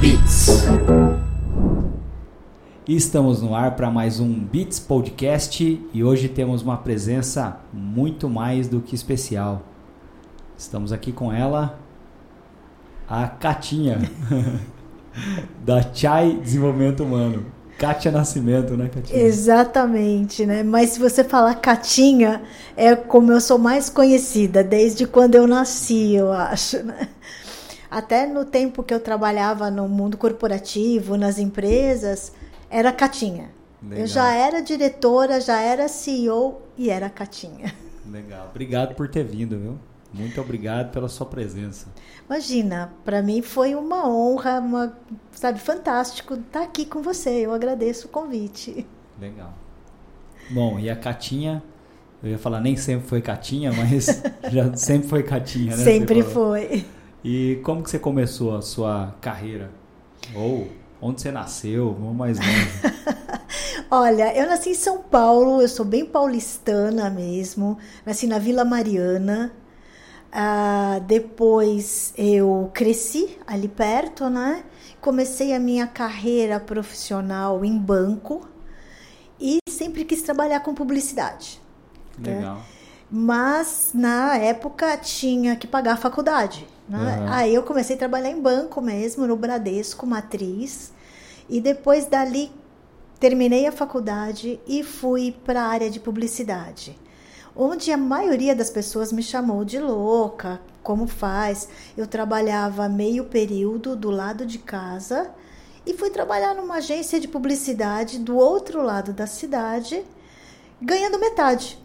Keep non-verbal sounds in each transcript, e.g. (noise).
Beats. Estamos no ar para mais um Beats Podcast e hoje temos uma presença muito mais do que especial. Estamos aqui com ela, a Catinha, (laughs) da Chai Desenvolvimento Humano. Kátia Nascimento, né, Catinha? Exatamente, né? Mas se você falar Catinha, é como eu sou mais conhecida, desde quando eu nasci, eu acho, né? Até no tempo que eu trabalhava no mundo corporativo, nas empresas, era Catinha. Legal. Eu já era diretora, já era CEO e era Catinha. Legal. Obrigado por ter vindo, viu? Muito obrigado pela sua presença. Imagina, para mim foi uma honra, uma, sabe, fantástico estar aqui com você. Eu agradeço o convite. Legal. Bom, e a Catinha, eu ia falar nem sempre foi Catinha, mas (laughs) já sempre foi Catinha, né? Sempre foi. E como que você começou a sua carreira? Ou onde você nasceu? Vamos mais longe. (laughs) Olha, eu nasci em São Paulo, eu sou bem paulistana mesmo. Nasci na Vila Mariana. Ah, depois eu cresci ali perto, né? Comecei a minha carreira profissional em banco e sempre quis trabalhar com publicidade. Legal. Mas na época tinha que pagar a faculdade. Né? Aham. Aí eu comecei a trabalhar em banco mesmo, no Bradesco, matriz. E depois dali terminei a faculdade e fui para a área de publicidade. Onde a maioria das pessoas me chamou de louca, como faz? Eu trabalhava meio período do lado de casa e fui trabalhar numa agência de publicidade do outro lado da cidade, ganhando metade.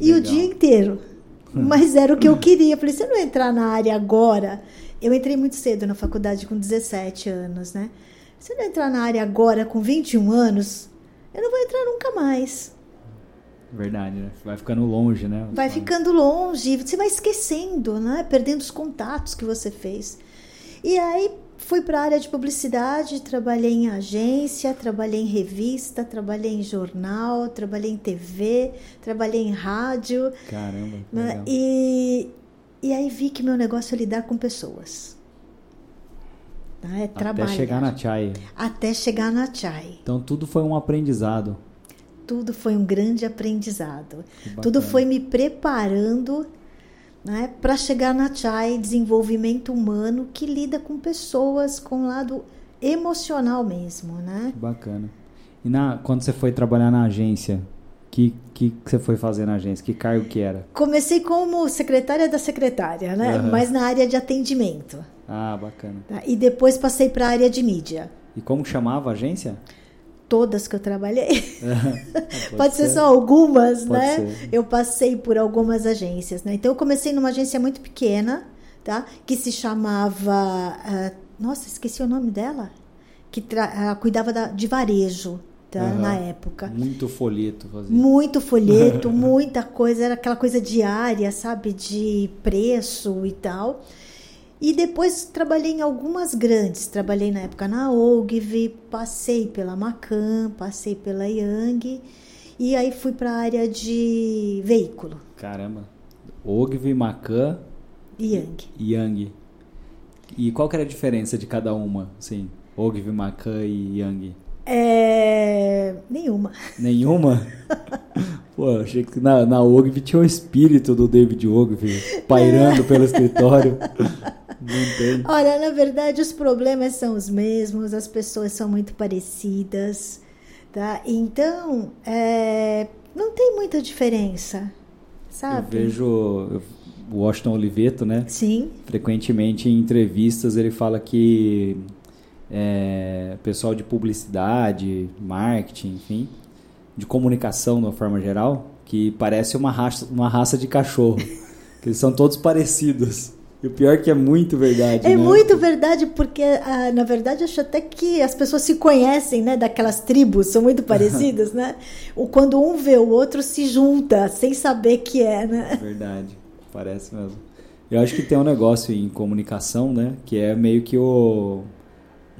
E o Legal. dia inteiro. Mas era o que eu queria. Falei, se eu não entrar na área agora. Eu entrei muito cedo na faculdade com 17 anos, né? Se eu não entrar na área agora com 21 anos, eu não vou entrar nunca mais. Verdade, né? Vai ficando longe, né? Vai ficando longe, você vai esquecendo, né? Perdendo os contatos que você fez. E aí fui para a área de publicidade, trabalhei em agência, trabalhei em revista, trabalhei em jornal, trabalhei em TV, trabalhei em rádio. Caramba. né? legal. E, e aí vi que meu negócio é lidar com pessoas. Tá? É Até trabalhar. chegar na Chai. Até chegar na Chai. Então tudo foi um aprendizado. Tudo foi um grande aprendizado. Tudo foi me preparando né, para chegar na Chai, desenvolvimento humano que lida com pessoas com lado emocional mesmo, né? Bacana. E na, quando você foi trabalhar na agência, que que que você foi fazer na agência? Que cargo que era? Comecei como secretária da secretária, né? Aham. Mas na área de atendimento. Ah, bacana. tá? E depois passei para a área de mídia. E como chamava a agência? Todas que eu trabalhei. (laughs) Pode, Pode ser só algumas, Pode né? ser. Eu passei por algumas agências, né? Então eu comecei numa agência muito pequena, tá? Que se chamava, ah, nossa, esqueci o nome dela, que ah, cuidava da- de varejo, tá? Aham. Na época. Muito folheto fazia. Muito folheto, (laughs) muita coisa, era aquela coisa diária, sabe, de preço e tal. E depois trabalhei em algumas grandes. Trabalhei na época na Ogilvy, passei pela Macan, passei pela Yang. E aí fui para a área de veículo, Caramba. Ogilvy, Macan Yang. e Yang. E qual que era a diferença de cada uma? Sim, Ogilvy, Macan e Yang. É... Nenhuma. Nenhuma? (laughs) Pô, achei que na, na Ogilvy tinha o espírito do David Ogilvy pairando pelo escritório. Olha, na verdade, os problemas são os mesmos, as pessoas são muito parecidas, tá? Então, é, não tem muita diferença, Eu sabe? vejo eu- o Washington Oliveto, né? Sim, Frequentemente em entrevistas ele fala que é, pessoal de publicidade, marketing, enfim, de comunicação de uma forma geral, que parece uma raça, uma raça de cachorro. que eles são todos parecidos. E o pior é que é muito verdade. é né? muito verdade, porque ah, na verdade acho até que as pessoas se conhecem, né? Daquelas tribos, são muito parecidas, (laughs) né? Quando um vê o outro, se junta, sem saber que é, né? Verdade, parece mesmo. Eu acho que tem um negócio em comunicação, né? Que é meio que o,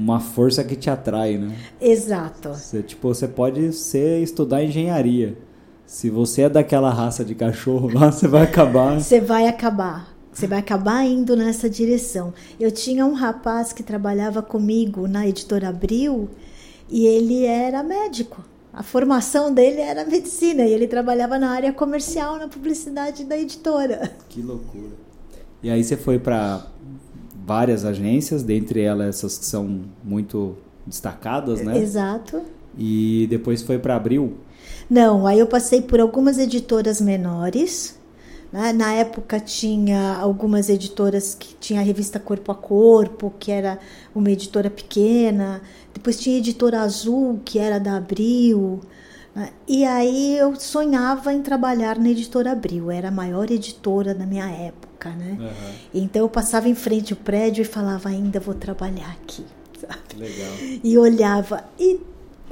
uma força que te atrai, né? Exato. Você, tipo, você pode ser estudar engenharia. Se você é daquela raça de cachorro lá, (laughs) você vai acabar. Você vai acabar. Você vai acabar indo nessa direção. Eu tinha um rapaz que trabalhava comigo na editora Abril e ele era médico. A formação dele era medicina e ele trabalhava na área comercial, na publicidade da editora. Que loucura. E aí você foi para várias agências, dentre elas essas que são muito destacadas, né? Exato. E depois foi para Abril? Não, aí eu passei por algumas editoras menores. Né? Na época tinha algumas editoras que tinha a revista Corpo a Corpo, que era uma editora pequena. Depois tinha a editora Azul, que era da Abril. Né? E aí eu sonhava em trabalhar na editora Abril, era a maior editora da minha época. Né? Uhum. Então eu passava em frente ao prédio e falava: ainda vou trabalhar aqui. Sabe? Legal. E olhava. E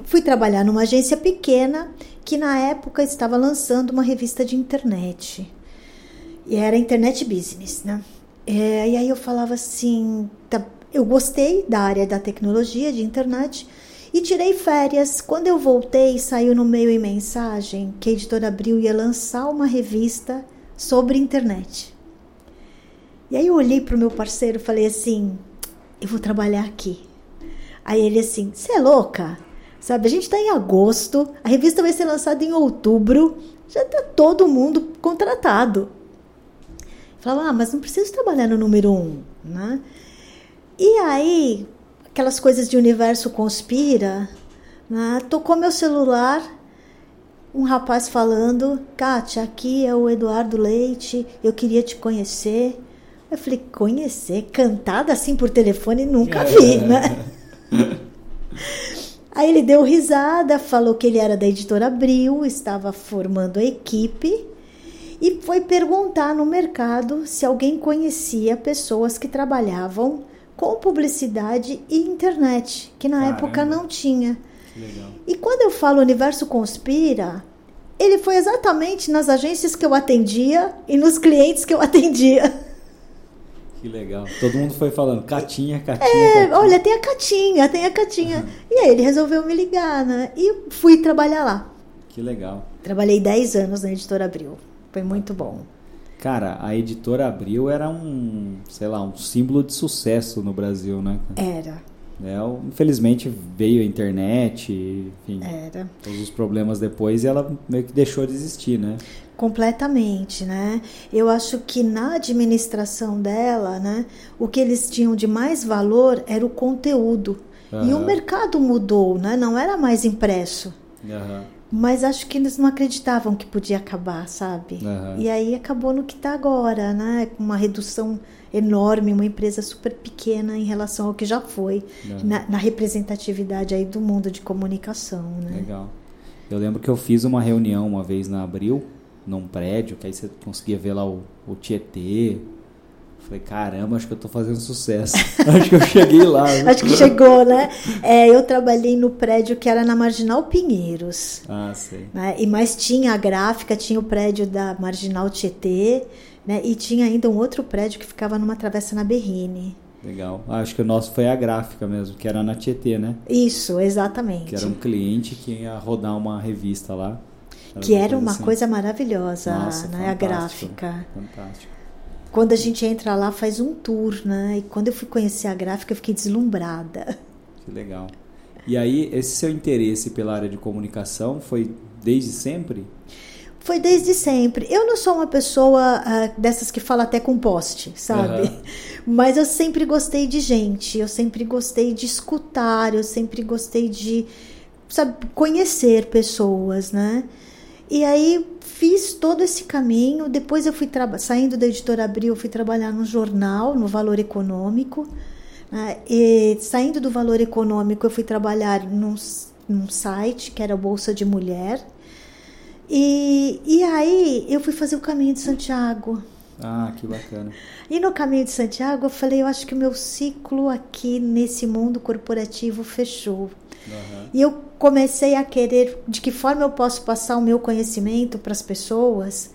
fui trabalhar numa agência pequena que na época estava lançando uma revista de internet. E era internet business, né? É, e aí eu falava assim, tá, eu gostei da área da tecnologia, de internet, e tirei férias. Quando eu voltei, saiu no meio em mensagem que a editora Abril ia lançar uma revista sobre internet. E aí eu olhei para o meu parceiro e falei assim, eu vou trabalhar aqui. Aí ele assim, você é louca? Sabe, a gente está em agosto, a revista vai ser lançada em outubro, já está todo mundo contratado. Falava, ah, mas não preciso trabalhar no número um, né? E aí, aquelas coisas de universo conspira, né? tocou meu celular, um rapaz falando, Kátia, aqui é o Eduardo Leite, eu queria te conhecer. Eu falei, conhecer? Cantada assim por telefone? Nunca vi, é. né? (laughs) Aí ele deu risada, falou que ele era da editora Abril, estava formando a equipe e foi perguntar no mercado se alguém conhecia pessoas que trabalhavam com publicidade e internet, que na Caramba. época não tinha. E quando eu falo universo conspira, ele foi exatamente nas agências que eu atendia e nos clientes que eu atendia. Que legal. Todo mundo foi falando, Catinha, Catinha. É, Catinha. olha, tem a Catinha, tem a Catinha. Uhum. E aí ele resolveu me ligar, né? E fui trabalhar lá. Que legal. Trabalhei 10 anos na editora Abril. Foi muito bom. Cara, a editora Abril era um, sei lá, um símbolo de sucesso no Brasil, né? Era. É, infelizmente veio a internet, enfim, Era. todos os problemas depois e ela meio que deixou de existir, né? Completamente, né? Eu acho que na administração dela, né, o que eles tinham de mais valor era o conteúdo. Uhum. E o mercado mudou, né? Não era mais impresso. Uhum. Mas acho que eles não acreditavam que podia acabar, sabe? Uhum. E aí acabou no que está agora, né? Com uma redução enorme, uma empresa super pequena em relação ao que já foi, uhum. na, na, representatividade aí do mundo de comunicação, né? Legal. Eu lembro que eu fiz uma reunião uma vez na Abril, num prédio, que aí você conseguia ver lá o, o Tietê, Falei, caramba, acho que eu tô fazendo sucesso. (laughs) acho que eu cheguei lá. (laughs) acho que chegou, né? É, eu trabalhei no prédio que era na Marginal Pinheiros. Ah, sei. Né? E mais tinha a gráfica, tinha o prédio da Marginal Tietê, né? E tinha ainda um outro prédio que ficava numa travessa na Berrine. Legal. Ah, acho que o nosso foi a gráfica mesmo, que era na Tietê, né? Isso, exatamente. Que era um cliente que ia rodar uma revista lá. Era que era uma assim. coisa maravilhosa, Nossa, né? A gráfica. Fantástico quando a gente entra lá, faz um tour, né? E quando eu fui conhecer a gráfica, eu fiquei deslumbrada. Que legal. E aí, esse seu interesse pela área de comunicação foi desde sempre? Foi desde sempre. Eu não sou uma pessoa uh, dessas que fala até com poste, sabe? Uhum. (laughs) Mas eu sempre gostei de gente, eu sempre gostei de escutar, eu sempre gostei de, sabe, conhecer pessoas, né? E aí fiz todo esse caminho. Depois eu fui saindo da editora Abril, fui trabalhar no jornal, no Valor Econômico. Né? E saindo do Valor Econômico, eu fui trabalhar num, num site que era Bolsa de Mulher. E, e aí eu fui fazer o caminho de Santiago. Ah, que bacana. E no caminho de Santiago eu falei, eu acho que o meu ciclo aqui nesse mundo corporativo fechou. Uhum. E eu comecei a querer de que forma eu posso passar o meu conhecimento para as pessoas.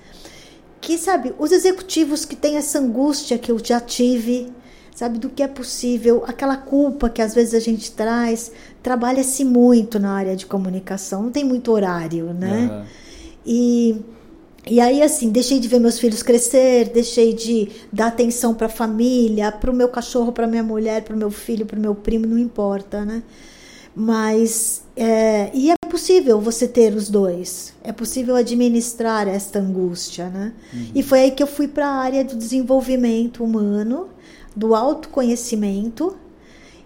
Que, sabe, os executivos que têm essa angústia que eu já tive, sabe, do que é possível, aquela culpa que às vezes a gente traz, trabalha-se muito na área de comunicação, não tem muito horário, né? Uhum. E E aí, assim, deixei de ver meus filhos crescer, deixei de dar atenção para a família, para o meu cachorro, para minha mulher, para o meu filho, para o meu primo, não importa, né? Mas, é, e é possível você ter os dois, é possível administrar esta angústia, né? Uhum. E foi aí que eu fui para a área do desenvolvimento humano, do autoconhecimento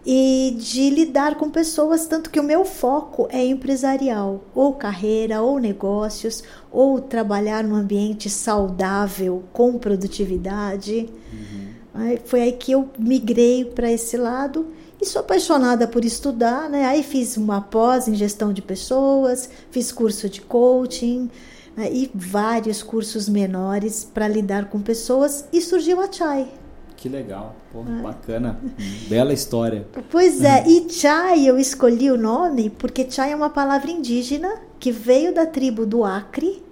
e de lidar com pessoas, tanto que o meu foco é empresarial, ou carreira, ou negócios, ou trabalhar num ambiente saudável, com produtividade. Uhum. Foi aí que eu migrei para esse lado e sou apaixonada por estudar, né? Aí fiz uma pós em gestão de pessoas, fiz curso de coaching né? e vários cursos menores para lidar com pessoas e surgiu a Chai. Que legal, Pô, é. bacana, bela história. Pois é, e Chai eu escolhi o nome porque Chai é uma palavra indígena que veio da tribo do Acre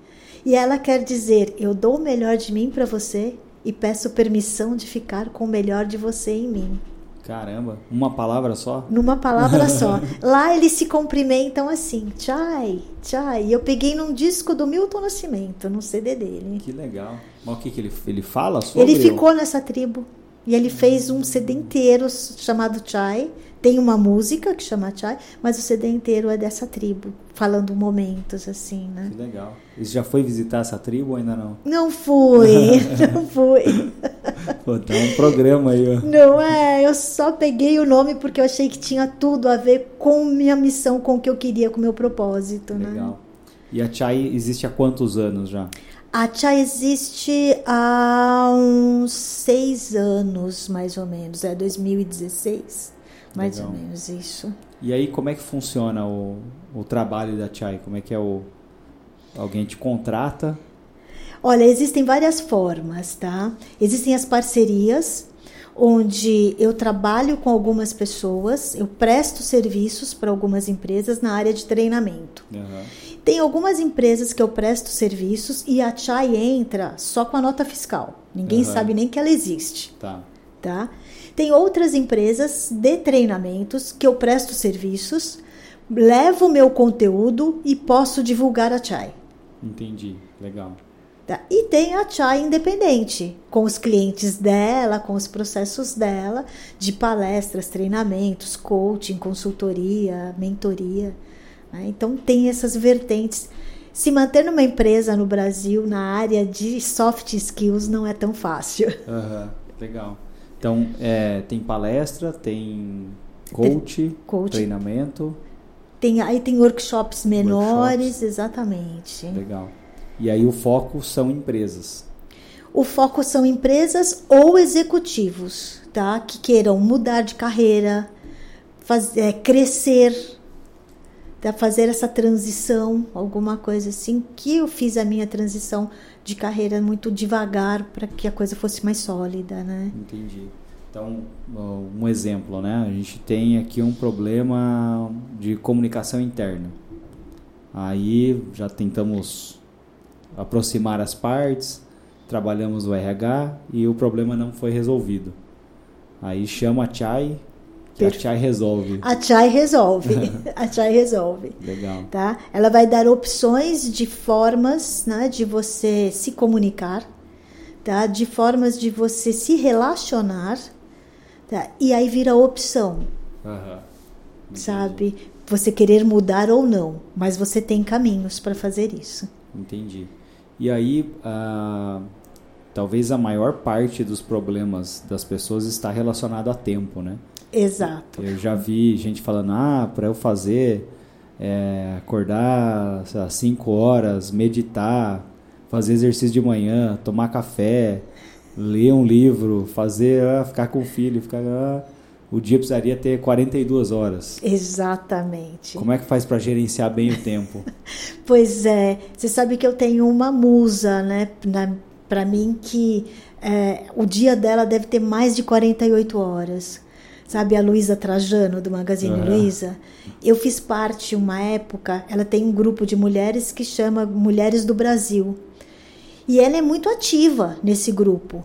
e ela quer dizer: eu dou o melhor de mim para você e peço permissão de ficar com o melhor de você em mim. Caramba, uma palavra só? Numa palavra só. (laughs) Lá eles se cumprimentam assim, chai, chai. Eu peguei num disco do Milton Nascimento, no CD dele. Que legal. Mas o que, que ele, ele fala sobre? Ele ficou nessa tribo. E ele fez um CD inteiro chamado Chai. Tem uma música que chama Chai, mas o CD inteiro é dessa tribo, falando momentos assim, né? Que legal. E já foi visitar essa tribo ou ainda não? Não fui, (laughs) não fui. Pô, tá um programa aí, ó. Não é, eu só peguei o nome porque eu achei que tinha tudo a ver com minha missão, com o que eu queria, com o meu propósito, legal. né? Legal. E a Chai existe há quantos anos já? A Chá existe há uns seis anos, mais ou menos. É 2016, mais Legal. ou menos isso. E aí, como é que funciona o, o trabalho da Chai? Como é que é o... Alguém te contrata? Olha, existem várias formas, tá? Existem as parcerias, onde eu trabalho com algumas pessoas, eu presto serviços para algumas empresas na área de treinamento. Uhum. Tem algumas empresas que eu presto serviços e a Chai entra só com a nota fiscal. Ninguém uhum. sabe nem que ela existe. Tá. tá. Tem outras empresas de treinamentos que eu presto serviços, levo o meu conteúdo e posso divulgar a Chai. Entendi. Legal. Tá? E tem a Chai independente, com os clientes dela, com os processos dela, de palestras, treinamentos, coaching, consultoria, mentoria. Né? Então, tem essas vertentes. Se manter numa empresa no Brasil na área de soft skills não é tão fácil. (laughs) Uhum, legal. Então, é, tem palestra, tem coach, coach, treinamento. Tem, aí tem workshops menores, workshops. exatamente. Legal. E aí o foco são empresas. O foco são empresas ou executivos, tá? Que queiram mudar de carreira, fazer, é, crescer a fazer essa transição, alguma coisa assim, que eu fiz a minha transição de carreira muito devagar para que a coisa fosse mais sólida, né? Entendi. Então, um exemplo, né? A gente tem aqui um problema de comunicação interna. Aí já tentamos aproximar as partes, trabalhamos o RH e o problema não foi resolvido. Aí chama a Chai que a Chai resolve. A Chai resolve. (laughs) (laughs) a Chai resolve. Legal. Tá? Ela vai dar opções de formas né, de você se comunicar, tá? de formas de você se relacionar, tá? e aí vira opção. Uhum. Sabe? Você querer mudar ou não, mas você tem caminhos para fazer isso. Entendi. E aí, talvez a maior parte dos problemas das pessoas está relacionado a tempo, né? Exato. Eu já vi gente falando, ah, para eu fazer, é, acordar às 5 horas, meditar, fazer exercício de manhã, tomar café, ler um livro, fazer, ah, ficar com o filho, ficar. Ah, o dia precisaria ter 42 horas. Exatamente. Como é que faz para gerenciar bem o tempo? (laughs) pois é, você sabe que eu tenho uma musa, né, para mim que é, o dia dela deve ter mais de 48 horas sabe a Luísa Trajano do Magazine uhum. Luiza? Eu fiz parte uma época, ela tem um grupo de mulheres que chama Mulheres do Brasil. E ela é muito ativa nesse grupo.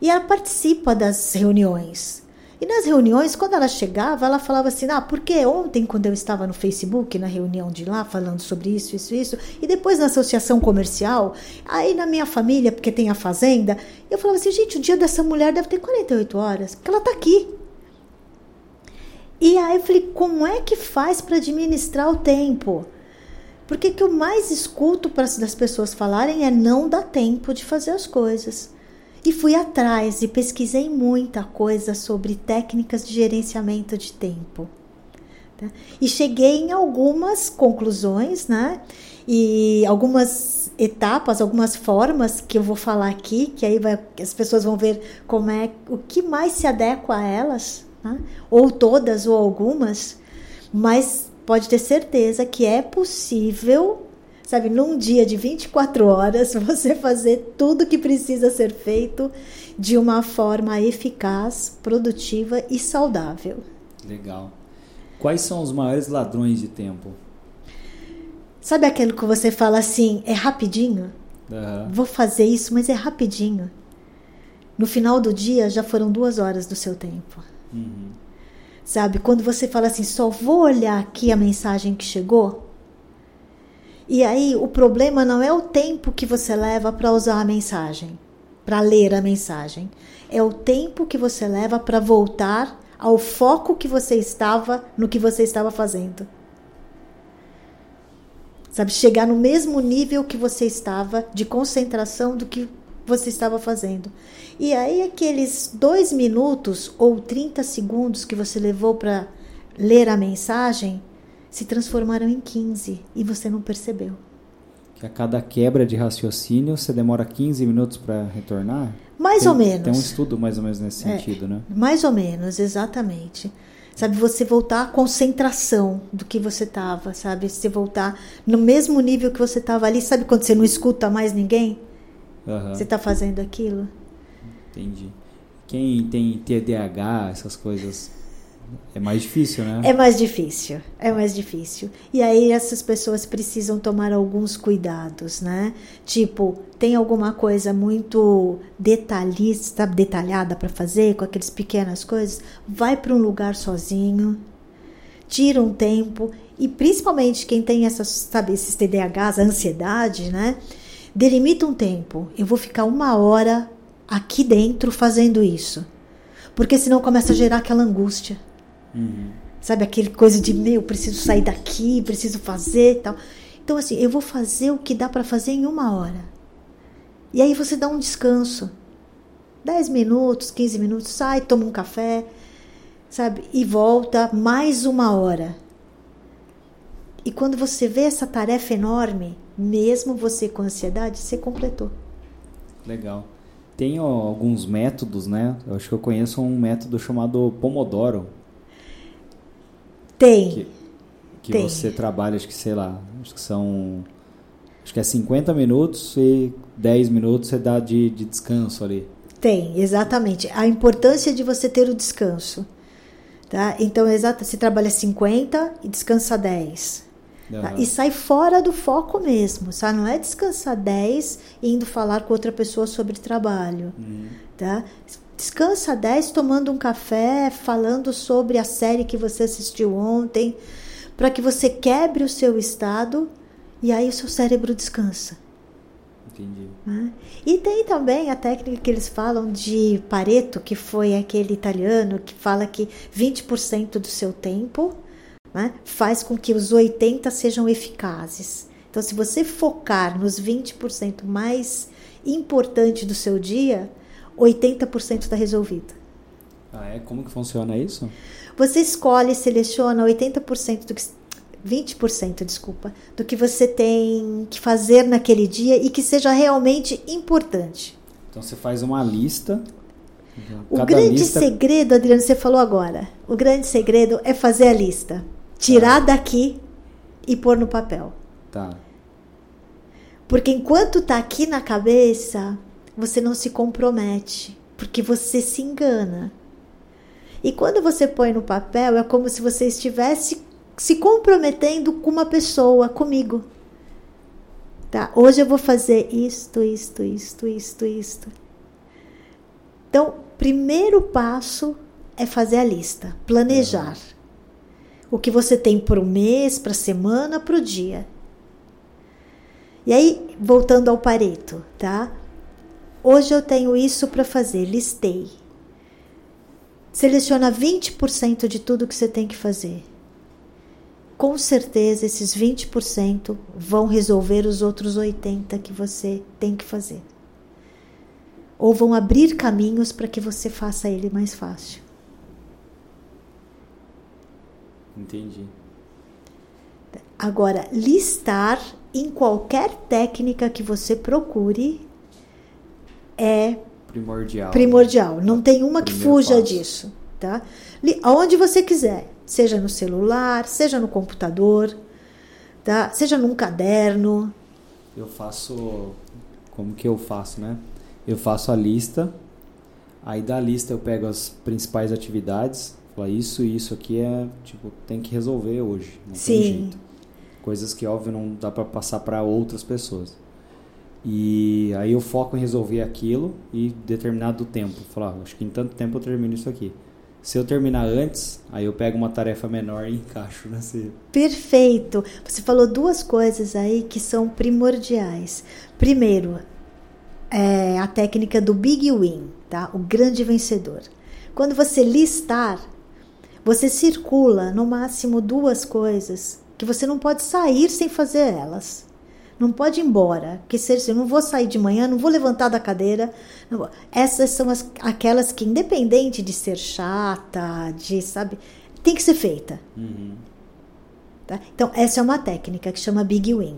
E ela participa das reuniões. E nas reuniões, quando ela chegava, ela falava assim: ah, porque ontem, quando eu estava no Facebook, na reunião de lá, falando sobre isso, isso, isso, e depois na associação comercial, aí na minha família, porque tem a fazenda, eu falava assim: gente, o dia dessa mulher deve ter 48 horas, porque ela está aqui. E aí eu falei: como é que faz para administrar o tempo? Porque o que eu mais escuto para das pessoas falarem é não dá tempo de fazer as coisas. E fui atrás e pesquisei muita coisa sobre técnicas de gerenciamento de tempo. Tá? E cheguei em algumas conclusões, né? E algumas etapas, algumas formas que eu vou falar aqui, que aí vai, as pessoas vão ver como é o que mais se adequa a elas, né? ou todas ou algumas, mas pode ter certeza que é possível, sabe, num dia de 24 horas, (laughs) você fazer tudo que precisa ser feito de uma forma eficaz, produtiva e saudável. Legal. Quais são os maiores ladrões de tempo? Sabe aquilo que você fala assim, é rapidinho? Uhum. Vou fazer isso, mas é rapidinho. No final do dia já foram duas horas do seu tempo. Uhum. Sabe? Quando você fala assim, só vou olhar aqui a mensagem que chegou. E aí o problema não é o tempo que você leva para usar a mensagem, para ler a mensagem. É o tempo que você leva para voltar ao foco que você estava no que você estava fazendo. Sabe, chegar no mesmo nível que você estava de concentração do que você estava fazendo. E aí, aqueles dois minutos ou 30 segundos que você levou para ler a mensagem se transformaram em 15 e você não percebeu. Que a cada quebra de raciocínio você demora 15 minutos para retornar? Mais tem, ou menos. Tem um estudo mais ou menos nesse é, sentido, né? Mais ou menos, exatamente. Sabe, você voltar à concentração do que você estava, sabe? Você voltar no mesmo nível que você estava ali. Sabe quando você não escuta mais ninguém? Uhum. Você está fazendo aquilo? Entendi. Quem tem TDAH, essas coisas, é mais difícil, né? É mais difícil, é mais difícil. E aí essas pessoas precisam tomar alguns cuidados, né? Tipo, tem alguma coisa muito detalhista, detalhada para fazer com aquelas pequenas coisas, vai para um lugar sozinho, tira um tempo e principalmente quem tem essas, sabe, esses TDAHs, a ansiedade, né? Delimita um tempo. Eu vou ficar uma hora aqui dentro fazendo isso. Porque senão começa a gerar aquela angústia. Uhum. Sabe, aquele coisa de, meu, preciso sair daqui, preciso fazer tal. Então, assim, eu vou fazer o que dá para fazer em uma hora. E aí você dá um descanso. 10 minutos, 15 minutos, sai, toma um café, sabe? E volta mais uma hora. E quando você vê essa tarefa enorme, mesmo você com ansiedade, você completou. Legal. Tem ó, alguns métodos, né? Eu acho que eu conheço um método chamado Pomodoro. Tem. Que, que Tem. você trabalha, acho que sei lá, acho que são. Acho que é 50 minutos e 10 minutos você dá de, de descanso ali. Tem, exatamente. A importância de você ter o descanso. Tá? Então, exato, você trabalha 50 e descansa 10. Uhum. Tá? E sai fora do foco mesmo, sabe? Não é descansar 10 indo falar com outra pessoa sobre trabalho, uhum. tá? Descansa 10 tomando um café, falando sobre a série que você assistiu ontem, para que você quebre o seu estado e aí o seu cérebro descansa. Entendi. Né? E tem também a técnica que eles falam de Pareto, que foi aquele italiano que fala que 20% do seu tempo né, faz com que os 80% sejam eficazes. Então, se você focar nos 20% mais importantes do seu dia, 80% está resolvido. Ah, é? Como que funciona isso? Você escolhe, seleciona 80% do que 20%, desculpa, do que você tem que fazer naquele dia e que seja realmente importante. Então você faz uma lista. O Cada grande lista... segredo, Adriano, você falou agora. O grande segredo é fazer a lista. Tirar tá. daqui e pôr no papel. Tá. Porque enquanto tá aqui na cabeça, você não se compromete, porque você se engana. E quando você põe no papel, é como se você estivesse se comprometendo com uma pessoa, comigo. Tá? Hoje eu vou fazer isto, isto, isto, isto, isto. Então, primeiro passo é fazer a lista, planejar. O que você tem para o mês, para a semana, para o dia. E aí, voltando ao Pareto, tá? Hoje eu tenho isso para fazer, listei. Seleciona 20% de tudo que você tem que fazer. Com certeza esses 20% vão resolver os outros 80 que você tem que fazer. Ou vão abrir caminhos para que você faça ele mais fácil. Entendi. Agora, listar em qualquer técnica que você procure é Primordial. primordial. Não tem uma que fuja passo. disso, tá? Aonde você quiser, seja no celular, seja no computador, tá? Seja num caderno. Eu faço. Como que eu faço, né? Eu faço a lista. Aí da lista eu pego as principais atividades. Falo, isso e isso aqui é. Tipo, tem que resolver hoje. Não tem Sim. jeito. Coisas que, óbvio, não dá pra passar pra outras pessoas. E aí eu foco em resolver aquilo e determinado tempo. Falar, acho que em tanto tempo eu termino isso aqui. Se eu terminar antes, aí eu pego uma tarefa menor e encaixo nesse. Perfeito. Você falou duas coisas aí que são primordiais. Primeiro, é a técnica do Big Win, tá? O grande vencedor. Quando você listar, você circula no máximo duas coisas que você não pode sair sem fazer elas. Não pode ir embora, porque se eu não vou sair de manhã, não vou levantar da cadeira. Essas são as, aquelas que, independente de ser chata, de, sabe, tem que ser feita. Tá? Então, essa é uma técnica que chama Big Win.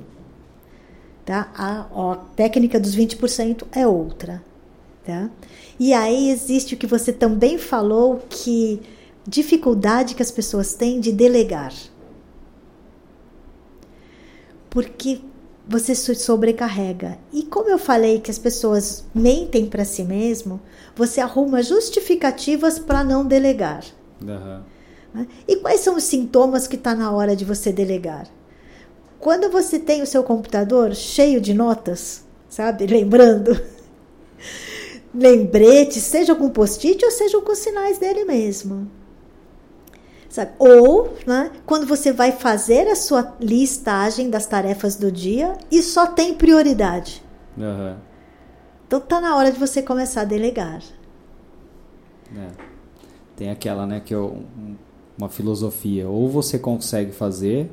Tá? A, ó, a técnica dos 20% é outra. Tá? E aí existe o que você também falou, que dificuldade que as pessoas têm de delegar. Porque você se sobrecarrega. E como eu falei que as pessoas mentem para si mesmo, você arruma justificativas para não delegar. Né? E quais são os sintomas que está na hora de você delegar? Quando você tem o seu computador cheio de notas, sabe? Lembrando. (laughs) Lembretes, seja com post-it ou seja com sinais dele mesmo. Sabe? Ou, né, quando você vai fazer a sua listagem das tarefas do dia e só tem prioridade. Aham. Então tá na hora de você começar a delegar. É. Tem aquela, né, que é um- uma filosofia. Ou você consegue fazer,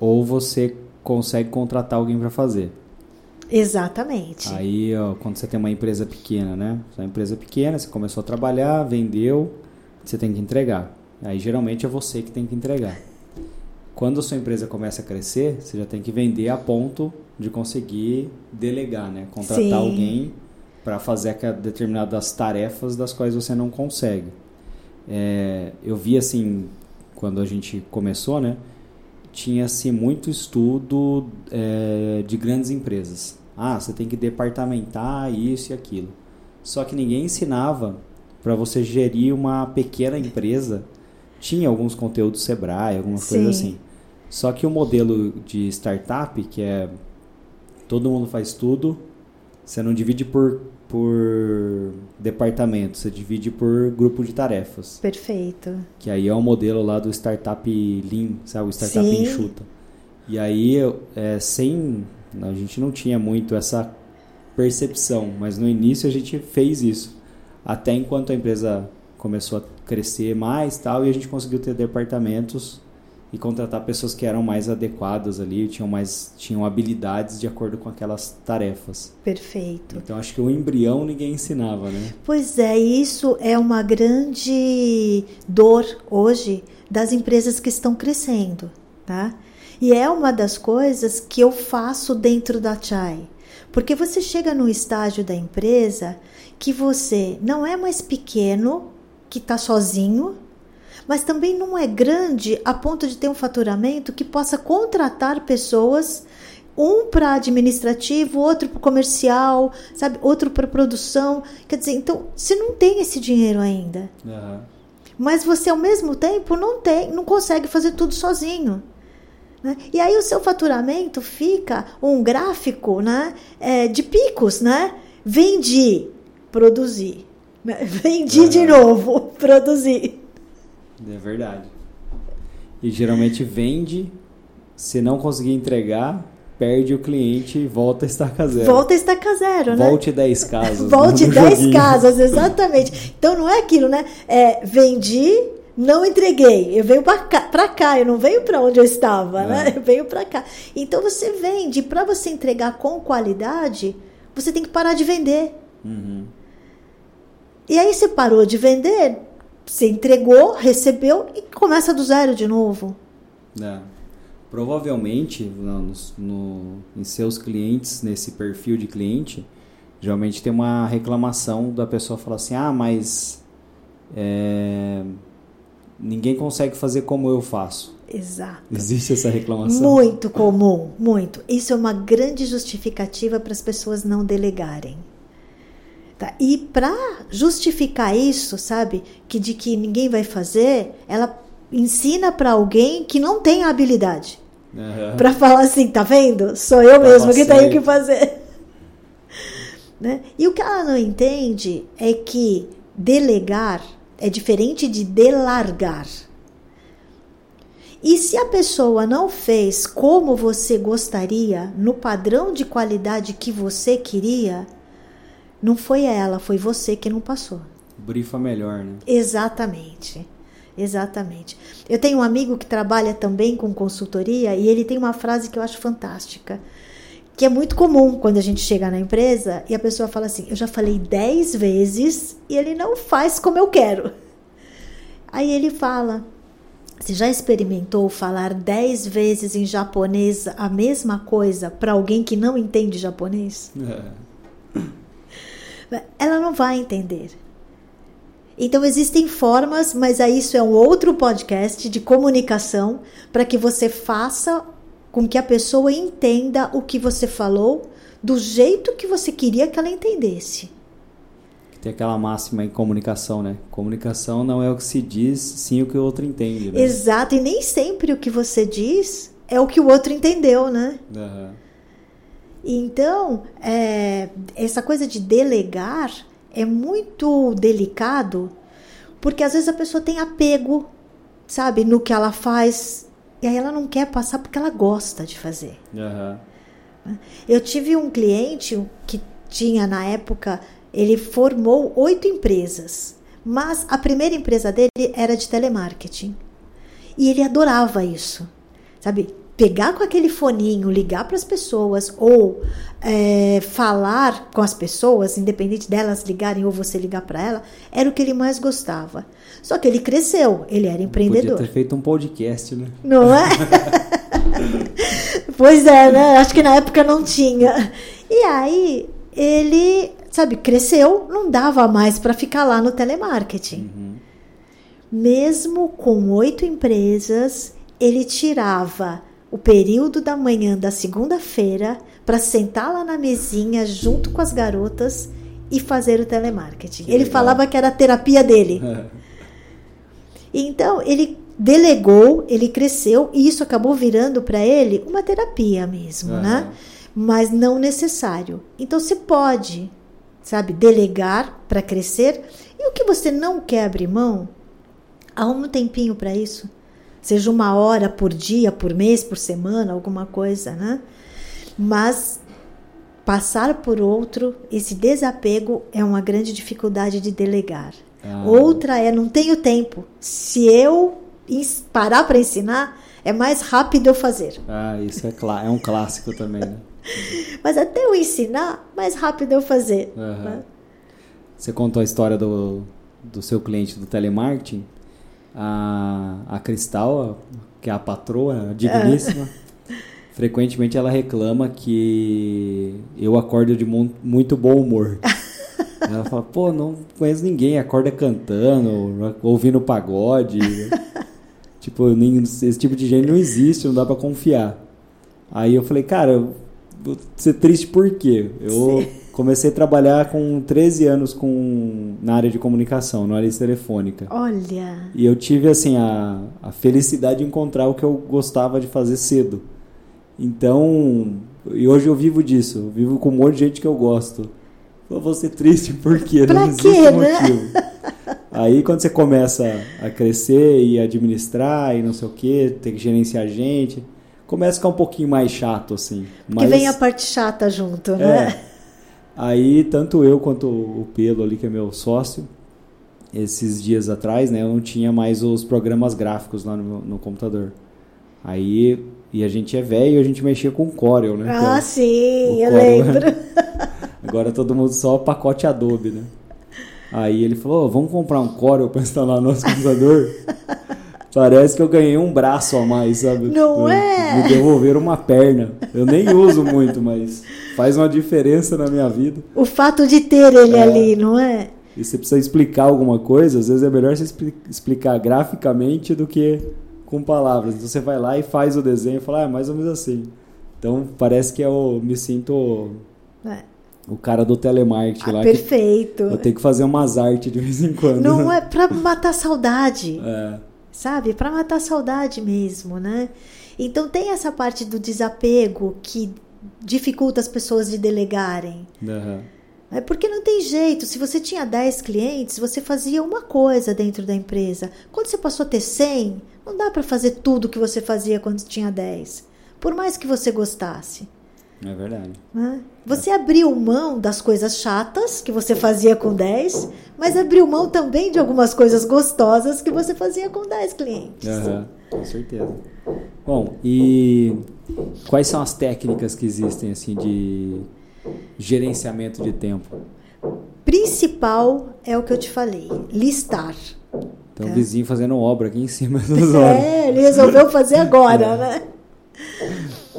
ou você consegue contratar alguém para fazer. Exatamente. Aí, ó, quando você tem uma empresa pequena, né? Você é uma empresa pequena, você começou a trabalhar, vendeu, você tem que entregar. Aí, geralmente, é você que tem que entregar. Quando a sua empresa começa a crescer, você já tem que vender a ponto de conseguir delegar, né? Contratar Sim. alguém para fazer determinadas tarefas das quais você não consegue. É, eu vi assim, quando a gente começou, né? Tinha-se muito estudo é, de grandes empresas. Ah, você tem que departamentar isso e aquilo. Só que ninguém ensinava para você gerir uma pequena empresa. Tinha alguns conteúdos Sebrae, algumas coisas Sim. assim. Só que o modelo de startup, que é todo mundo faz tudo, você não divide por, por departamento, você divide por grupo de tarefas. Perfeito. Que aí é o modelo lá do startup lean, sabe? O startup Sim. enxuta. E aí, é, sem... A gente não tinha muito essa percepção, mas no início a gente fez isso. Até enquanto a empresa começou a crescer mais tal, e a gente conseguiu ter departamentos e contratar pessoas que eram mais adequadas ali, tinham mais tinham habilidades de acordo com aquelas tarefas. Perfeito. Então acho que o embrião ninguém ensinava, né? Pois é, isso é uma grande dor hoje das empresas que estão crescendo, tá? E é uma das coisas que eu faço dentro da Chai. Porque você chega num estágio da empresa que você não é mais pequeno, que está sozinho, mas também não é grande a ponto de ter um faturamento que possa contratar pessoas, um para administrativo, outro para comercial, sabe, outro para produção. Quer dizer, então você não tem esse dinheiro ainda, Aham. mas você ao mesmo tempo não tem, não consegue fazer tudo sozinho. né? E aí o seu faturamento fica um gráfico né, é, de picos, né? Vendi, produzi. (laughs) Vendi uhum. de novo, produzi. É verdade. E geralmente vende, se não conseguir entregar, perde o cliente e volta a estaca zero. Volta a estaca zero, né? Volte 10 casas. (laughs) Volte 10 casas, (laughs) exatamente. Então não é aquilo, né? É, vendi, não entreguei. Eu venho para cá, cá, eu não venho para onde eu estava, é. né? Eu venho para cá. Então você vende, para você entregar com qualidade, você tem que parar de vender. Uhum. E aí você parou de vender, você entregou, recebeu e começa do zero de novo. É. Provavelmente, no, no, em seus clientes, nesse perfil de cliente, geralmente tem uma reclamação da pessoa falar assim: ah, mas é, ninguém consegue fazer como eu faço. Exato. Existe essa reclamação? Muito comum, muito. Isso é uma grande justificativa para as pessoas não delegarem. Tá? E para justificar isso, sabe, que de que ninguém vai fazer, ela ensina para alguém que não tem a habilidade. Uhum. Para falar assim, tá vendo? Sou eu tá mesmo que tenho que fazer. (laughs) né? E o que ela não entende é que delegar é diferente de delargar. E se a pessoa não fez como você gostaria, no padrão de qualidade que você queria, não foi ela, foi você que não passou. Brifa melhor, né? Exatamente. Exatamente. Eu tenho um amigo que trabalha também com consultoria e ele tem uma frase que eu acho fantástica, que é muito comum quando a gente chega na empresa e a pessoa fala assim: Eu já falei dez vezes e ele não faz como eu quero. Aí ele fala: Você já experimentou falar dez vezes em japonês a mesma coisa para alguém que não entende japonês? É. (laughs) Ela não vai entender. Então existem formas, mas aí isso é um outro podcast de comunicação para que você faça com que a pessoa entenda o que você falou do jeito que você queria que ela entendesse. Tem aquela máxima em comunicação, né? Comunicação não é o que se diz, sim o que o outro entende. Né? Exato, e nem sempre o que você diz é o que o outro entendeu, né? Uhum. Então, é, essa coisa de delegar é muito delicado, porque às vezes a pessoa tem apego, sabe, no que ela faz, e aí ela não quer passar porque ela gosta de fazer. Uhum. Eu tive um cliente que tinha na época, ele formou oito empresas, mas a primeira empresa dele era de telemarketing. E ele adorava isso. Sabe, pegar com aquele foninho, ligar para as pessoas ou é, falar com as pessoas, independente delas ligarem ou você ligar para ela, era o que ele mais gostava. Só que ele cresceu, ele era empreendedor. Podia ter feito um podcast, né? Não é? (laughs) pois é, né? Acho que na época não tinha. E aí ele, sabe, cresceu, não dava mais para ficar lá no telemarketing. Uhum. Mesmo com oito empresas, ele tirava o período da manhã da segunda-feira para sentar lá na mesinha junto com as garotas e fazer o telemarketing. Que ele legal. falava que era a terapia dele. então, ele delegou, ele cresceu e isso acabou virando para ele uma terapia mesmo, uhum. né? Mas não necessário. Então, você pode, sabe, delegar para crescer e o que você não quer abrir mão, arruma um tempinho para isso seja uma hora por dia, por mês, por semana, alguma coisa, né? Mas passar por outro, esse desapego é uma grande dificuldade de delegar. Ah. Outra é não tenho tempo. Se eu parar para ensinar, é mais rápido eu fazer. Ah, isso é, é um clássico também, né? (laughs) Mas até eu ensinar, mais rápido eu fazer. Uhum. Né? Você contou a história do, do seu cliente do telemarketing a, a Cristal, que é a patroa, a digníssima, é. frequentemente ela reclama que eu acordo de muito bom humor. (laughs) ela fala, pô, não conheço ninguém, acorda cantando, ouvindo pagode. tipo, esse tipo de gente não existe, não dá para confiar. Aí eu falei, cara, vou ser triste por quê? Eu Sim. Comecei a trabalhar com 13 anos com, na área de comunicação, na área telefônica. Olha! E eu tive, assim, a, a felicidade de encontrar o que eu gostava de fazer cedo. Então, e hoje eu vivo disso, eu vivo com um monte de gente que eu gosto. Eu vou ser triste porque Pra não existe quê, né? motivo. Aí quando você começa a crescer e administrar e não sei o que, ter que gerenciar gente, começa a ficar um pouquinho mais chato, assim. Porque vem a parte chata junto, né? É. Aí, tanto eu quanto o Pelo ali, que é meu sócio, esses dias atrás, né, eu não tinha mais os programas gráficos lá no, no computador. Aí, e a gente é velho, a gente mexia com Corel, né? é Ah, o- sim, eu Corel. lembro. (laughs) Agora todo mundo só pacote Adobe, né? Aí ele falou, "Ô, vamos comprar um Corel para instalar no nosso computador? Parece que eu ganhei um braço a mais, sabe? Não Eu- é? Me devolveram uma perna. Eu nem uso muito, mas faz uma diferença na minha vida. O fato de ter ele É. ali, não é? E você precisa explicar alguma coisa, às vezes é melhor você expli- explicar graficamente do que com palavras. Então você vai lá e faz o desenho e fala, ah, é mais ou menos assim. Então parece que eu me sinto É. o cara do telemarketing Ah, lá. que perfeito. eu tenho que fazer umas artes de vez em quando. Não (laughs) é pra matar saudade, É, sabe? Pra matar saudade mesmo, né? Então tem essa parte do desapego que dificulta as pessoas de delegarem. aham. É porque não tem jeito. Se você tinha 10 clientes, você fazia uma coisa dentro da empresa. Quando você passou a ter 100, não dá para fazer tudo que você fazia quando tinha 10. Por mais que você gostasse. É verdade. né? Você abriu mão das coisas chatas que você fazia com 10, mas abriu mão também de algumas coisas gostosas que você fazia com 10 clientes. Aham, com certeza. Bom, e quais são as técnicas que existem assim de gerenciamento de tempo? Principal é o que eu te falei, listar. Então, É. o vizinho fazendo obra aqui em cima (laughs) das horas. É, ele resolveu fazer agora, né?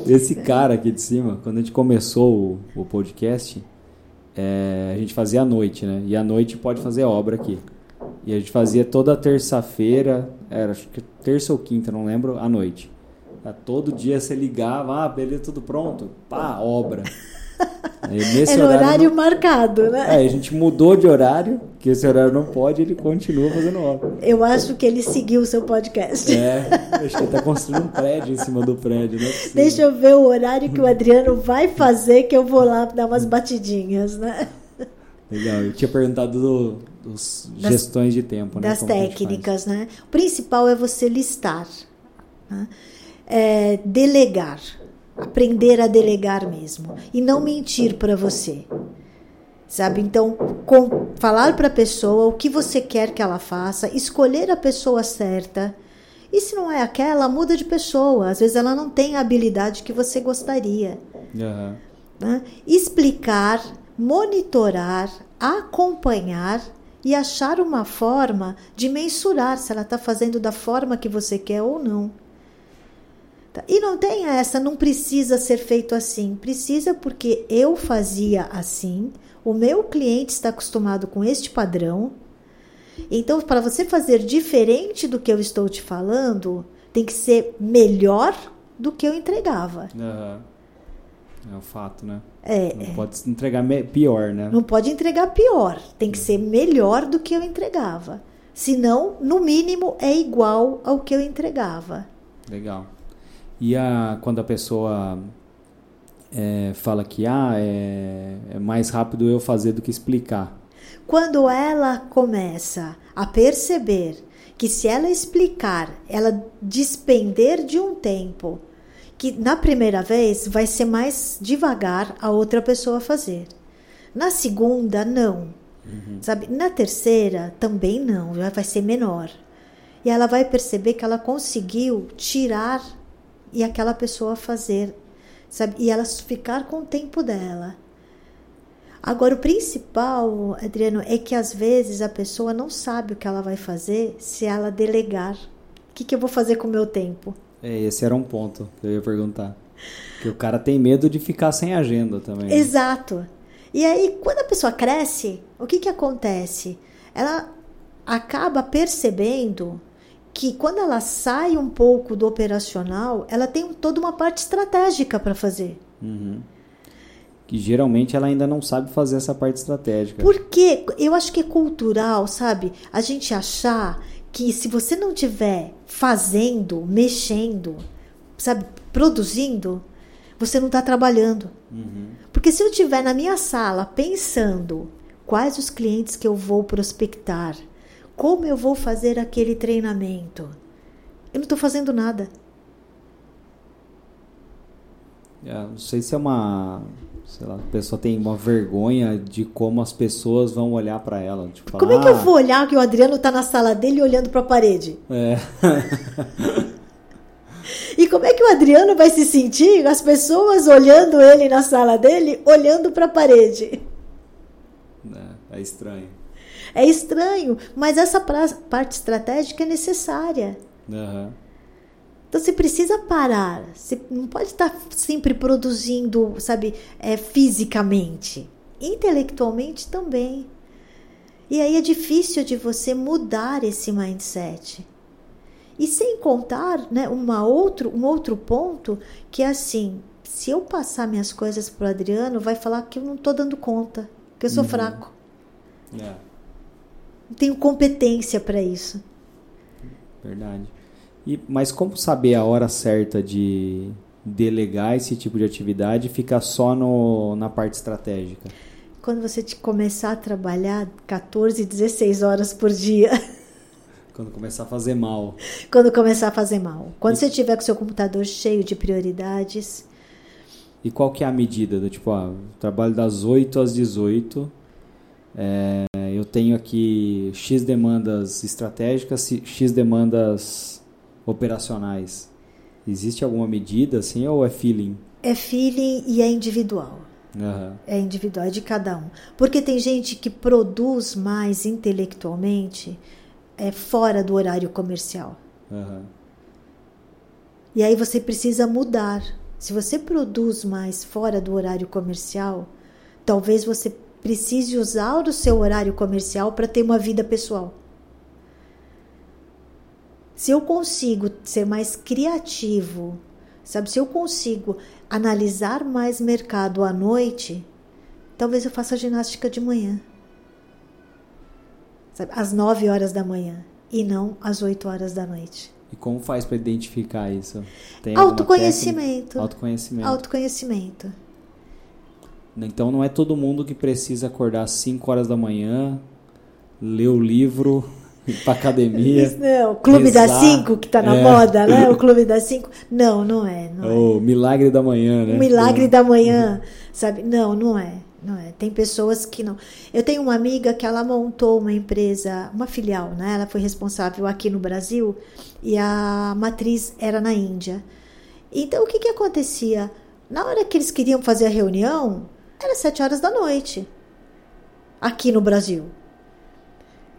Esse cara aqui de cima, quando a gente começou o, o podcast, é, a gente fazia à noite, né? E à noite pode fazer obra aqui. E a gente fazia toda terça-feira, era acho que terça ou quinta, não lembro, à noite. Todo dia você ligava, ah, beleza, tudo pronto? Pá, obra. Aí, nesse Era horário não- marcado, né? É, a gente mudou de horário, que esse horário não pode, ele continua fazendo obra. Eu acho que ele seguiu o seu podcast. É, acho que ele tá construindo um prédio em cima do prédio, né? Deixa eu ver o horário que o Adriano vai fazer, que eu vou lá dar umas batidinhas, né? Legal, eu tinha perguntado do, dos Das- gestões de tempo, né? das Como técnicas, né? O principal é você listar, né? É, delegar, aprender a delegar mesmo e não mentir para você, sabe? Então, com- falar para a pessoa o que você quer que ela faça, escolher a pessoa certa. E se não é aquela, muda de pessoa. Às vezes ela não tem a habilidade que você gostaria. Aham. né? explicar, monitorar, acompanhar e achar uma forma de mensurar se ela está fazendo da forma que você quer ou não. Tá? E não tem essa, não precisa ser feito assim. Precisa porque eu fazia assim, o meu cliente está acostumado com este padrão. Então, para você fazer diferente do que eu estou te falando, tem que ser melhor do que eu entregava. Aham. É o fato, né? É, Não pode se entregar pior, né? Não pode entregar pior, tem que ser melhor do que eu entregava. Senão, no mínimo, é igual ao que eu entregava. Legal. E a, quando a pessoa é, fala que ah, é, é mais rápido eu fazer do que explicar. Quando ela começa a perceber que se ela explicar, ela despender de um tempo que na primeira vez vai ser mais devagar a outra pessoa fazer. Na segunda, não. Sabe? Na terceira, também não, já vai ser menor. E ela vai perceber que ela conseguiu tirar e aquela pessoa fazer, sabe? E ela ficar com o tempo dela. Agora, o principal, Adriano, é que às vezes a pessoa não sabe o que ela vai fazer se ela delegar. O que, que eu vou fazer com o meu tempo? É, esse era um ponto que eu ia perguntar. Que o cara tem medo de ficar sem agenda também. né? Exato. E aí, quando a pessoa cresce, o que, que acontece? Ela acaba percebendo que quando ela sai um pouco do operacional, ela tem toda uma parte estratégica para fazer. Uhum. Que geralmente ela ainda não sabe fazer essa parte estratégica. Porque eu acho que é cultural, sabe? A gente achar que se você não tiver fazendo, mexendo, sabe, produzindo, você não está trabalhando. Uhum. Porque se eu estiver na minha sala pensando quais os clientes que eu vou prospectar, como eu vou fazer aquele treinamento, eu não estou fazendo nada. É, não sei se é uma. Sei lá, a pessoa tem uma vergonha de como as pessoas vão olhar para ela. Tipo, Como é que eu "Ah, vou olhar que o Adriano está na sala dele olhando para a parede? É. (laughs) E como é que o Adriano vai se sentir as pessoas olhando ele na sala dele, olhando para a parede? é, é estranho. É estranho, mas essa parte estratégica é necessária. Aham. Então você precisa parar. Você não pode estar sempre produzindo, sabe, é, fisicamente. Intelectualmente também. E aí é difícil de você mudar esse mindset. E sem contar né, uma outro, um outro ponto que é assim: se eu passar minhas coisas para o Adriano, vai falar que eu não estou dando conta, que eu sou fraco. É, Não tenho competência para isso. verdade. E, mas como saber a hora certa de delegar esse tipo de atividade e ficar só no, na parte estratégica? Quando você te começar a trabalhar 14, 16 horas por dia. (laughs) Quando começar a fazer mal. Quando começar a fazer mal. Quando você tiver com seu computador cheio de prioridades, E qual que é a medida? Do tipo, ah, trabalho das 8 às 18. é, tenho aqui X demandas estratégicas, X demandas operacionais. Existe alguma medida assim ou é feeling? é feeling e é individual. Aham. É individual, é de cada um. Porque tem gente que produz mais intelectualmente é fora do horário comercial. aham. E aí você precisa mudar. Se você produz mais fora do horário comercial, talvez você precise usar o seu horário comercial para ter uma vida pessoal. Se eu consigo ser mais criativo, sabe? Se eu consigo analisar mais mercado à noite, talvez eu faça ginástica de manhã. Sabe? Às 9 horas da manhã e não às 8 horas da noite. E como faz para identificar isso? Tem Autoconhecimento. Autoconhecimento. Autoconhecimento. Então não é todo mundo que precisa acordar às 5 horas da manhã, ler o livro, (laughs) ir pra academia. Não, o Clube das rezar. Cinco, que tá na É. moda, né? (laughs) O Clube das Cinco. Não, não é. Não é. O milagre da manhã, né? O milagre da manhã, sabe? Não, não é. Não é. Tem pessoas que não. Eu tenho uma amiga que ela montou uma empresa, uma filial, né? Ela foi responsável aqui no Brasil e a matriz era na Índia. Então, o que que acontecia? Na hora que eles queriam fazer a reunião, era sete horas da noite, aqui no Brasil.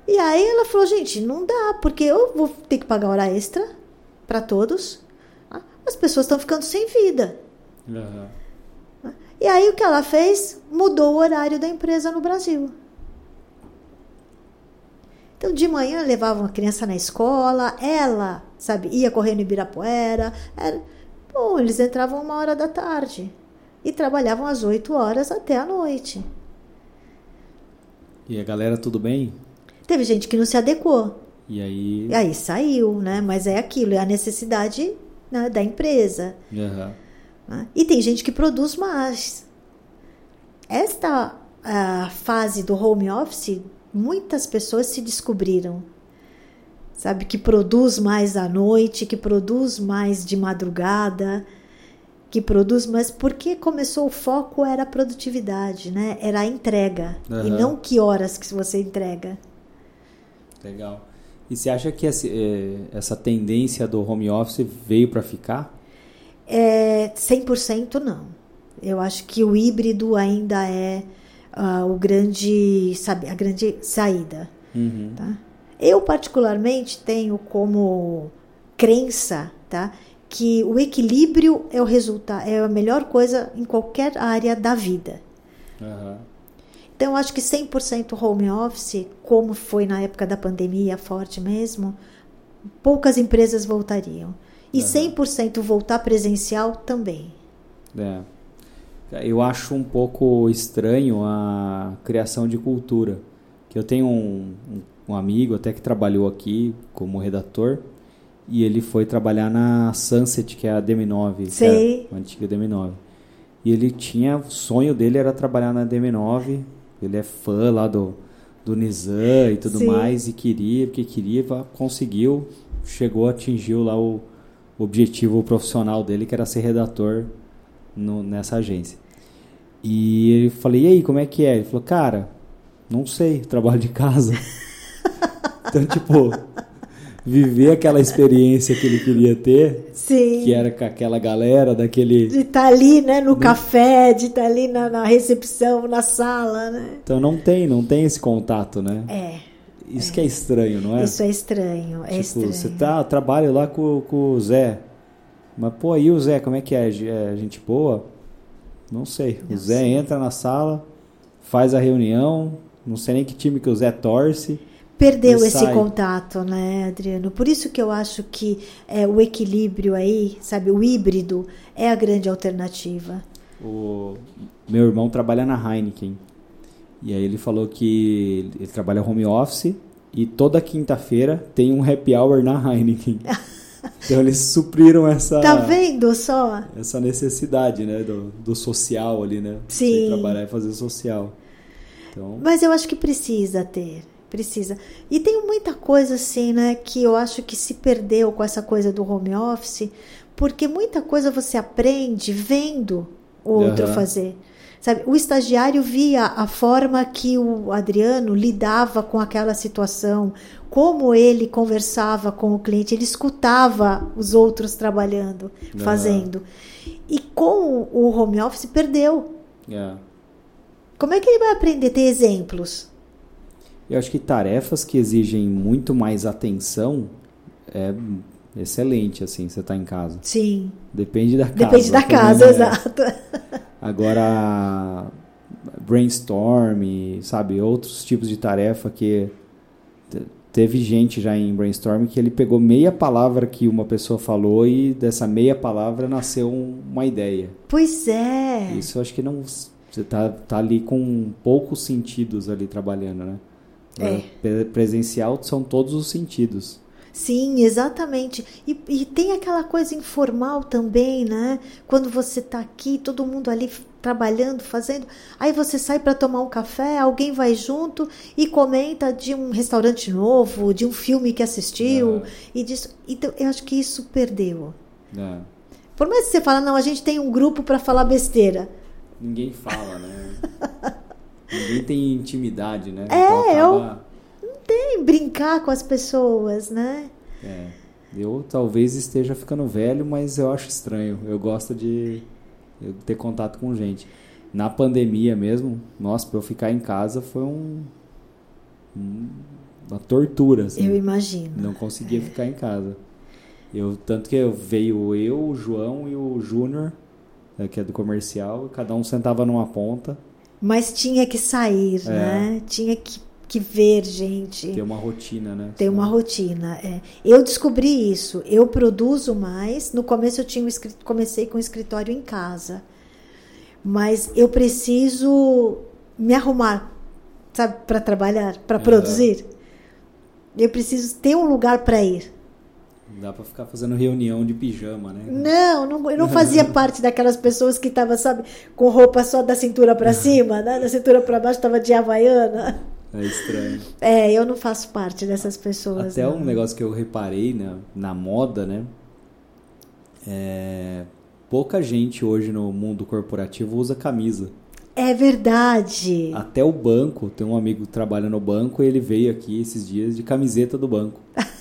E aí ela falou, gente, não dá, porque eu vou ter que pagar hora extra para todos. ah, As pessoas estão ficando sem vida. Aham. E aí o que ela fez? Mudou o horário da empresa no Brasil. Então de manhã levava uma criança na escola, ela, sabe, ia correndo em Ibirapuera. Era... Bom, eles entravam uma hora da tarde e trabalhavam às 8 horas até a noite. E a galera, tudo bem? Teve gente que não se adequou. E aí. E aí saiu, né? Mas é aquilo, é a necessidade né, da empresa. Né? E tem gente que produz mais. Esta ah, fase do home office, muitas pessoas se descobriram. Sabe, que produz mais à noite, que produz mais de madrugada, que produz mais. Porque começou o foco era a produtividade, né? Era a entrega. E Aham. não que horas que você entrega. Legal. E você acha que eh, essa tendência do home office veio para ficar? É, 100% não. Eu acho que o híbrido ainda é ah, o grande, sabe, a grande saída. Uhum. Tá? Eu particularmente tenho como crença, tá, que o equilíbrio é o resultado, é a melhor coisa em qualquer área da vida. Aham. Então, eu acho que 100% home office, como foi na época da pandemia forte mesmo, poucas empresas voltariam. E Aham. 100% voltar presencial também. É. Eu acho um pouco estranho a criação de cultura. Que eu tenho um, um amigo até que trabalhou aqui como redator e ele foi trabalhar na Sunset, que é a DM9, que Sei. é a antiga DM9. E ele tinha, o sonho dele era trabalhar na DM9. Ele é fã lá do, do Nizam e tudo Sim. mais, e queria, porque queria, conseguiu, chegou, atingiu lá o objetivo profissional dele, que era ser redator no, nessa agência. E ele falei, e aí, como é que é? Ele falou, cara, não sei, trabalho de casa. (laughs) então, tipo, viver aquela experiência que ele queria ter, Sim. que era com aquela galera daquele. De estar ali, né, no café, de estar ali na, na recepção, na sala, né? Então não tem, não tem esse contato, né? É, Isso que é estranho, não é? isso é estranho, é tipo, estranho. você tá, trabalha lá com, com o Zé. Mas, pô, aí o Zé, como é que é? É gente boa? Não sei. Não o Zé sei. entra na sala, faz a reunião, não sei nem que time que o Zé torce. Perdeu esse sai. contato, né, Adriano? Por isso que eu acho que é, o equilíbrio aí, sabe, o híbrido é a grande alternativa. O meu irmão trabalha na Heineken. E aí ele falou que ele trabalha home office e toda quinta-feira tem um happy hour na Heineken. (laughs) então eles supriram essa Tá vendo só? essa necessidade, né, do, do social ali, né? Sim. Você trabalhar e fazer social. Então, Mas eu acho que precisa ter, precisa. E tem muita coisa assim, né, que eu acho que se perdeu com essa coisa do home office, porque muita coisa você aprende vendo o outro Aham. fazer. Sabe, o estagiário via a forma que o Adriano lidava com aquela situação, como ele conversava com o cliente, ele escutava os outros trabalhando, Aham. fazendo. E com o home office perdeu. é. Como é que ele vai aprender a ter exemplos? Eu acho que tarefas que exigem muito mais atenção é excelente, assim, você tá em casa. Sim. Depende da casa. Depende da casa, né? exato. Agora, brainstorm, sabe, outros tipos de tarefa que te- teve gente já em brainstorm que ele pegou meia palavra que uma pessoa falou e dessa meia palavra nasceu um- uma ideia. Pois é. Isso eu acho que não você tá, tá ali com poucos sentidos ali trabalhando, né? É. Pre- Presencial são todos os sentidos. Sim, exatamente. E, e tem aquela coisa informal também, né? Quando você tá aqui, todo mundo ali trabalhando, fazendo. Aí você sai para tomar um café, alguém vai junto e comenta de um restaurante novo, de um filme que assistiu. Ah. E disso. Então, eu acho que isso perdeu. né? Por mais que você fala, não, a gente tem um grupo para falar besteira. Ninguém fala, né? (laughs) Ninguém tem intimidade, né? É, acaba- Tem brincar com as pessoas, né? É, eu talvez esteja ficando velho, mas eu acho estranho. Eu gosto de eu ter contato com gente. Na pandemia mesmo, nossa, pra eu ficar em casa foi um, um- uma tortura, assim. Eu imagino. Não conseguia ficar em casa. Eu, tanto que eu, veio eu, o João e o Júnior, eh, que é do comercial, e cada um sentava numa ponta, Mas tinha que sair, É. né? Tinha que, que ver gente. ter uma rotina, né? Tem uma rotina. É. Eu descobri isso. Eu produzo mais. No começo eu tinha um comecei com um escritório em casa. Mas eu preciso me arrumar, sabe, para trabalhar, para Aham. produzir. Eu preciso ter um lugar para ir. Dá pra ficar fazendo reunião de pijama, né? Não, não, eu não fazia (laughs) parte daquelas pessoas que estavam, sabe, com roupa só da cintura para (laughs) cima, né? Da cintura para baixo estava de havaiana. É estranho. É, eu não faço parte dessas pessoas. Até não. um negócio que eu reparei na, na moda, né? É, pouca gente hoje no mundo corporativo usa camisa. É verdade. Até o banco, tem um amigo que trabalha no banco e ele veio aqui esses dias de camiseta do banco. (laughs)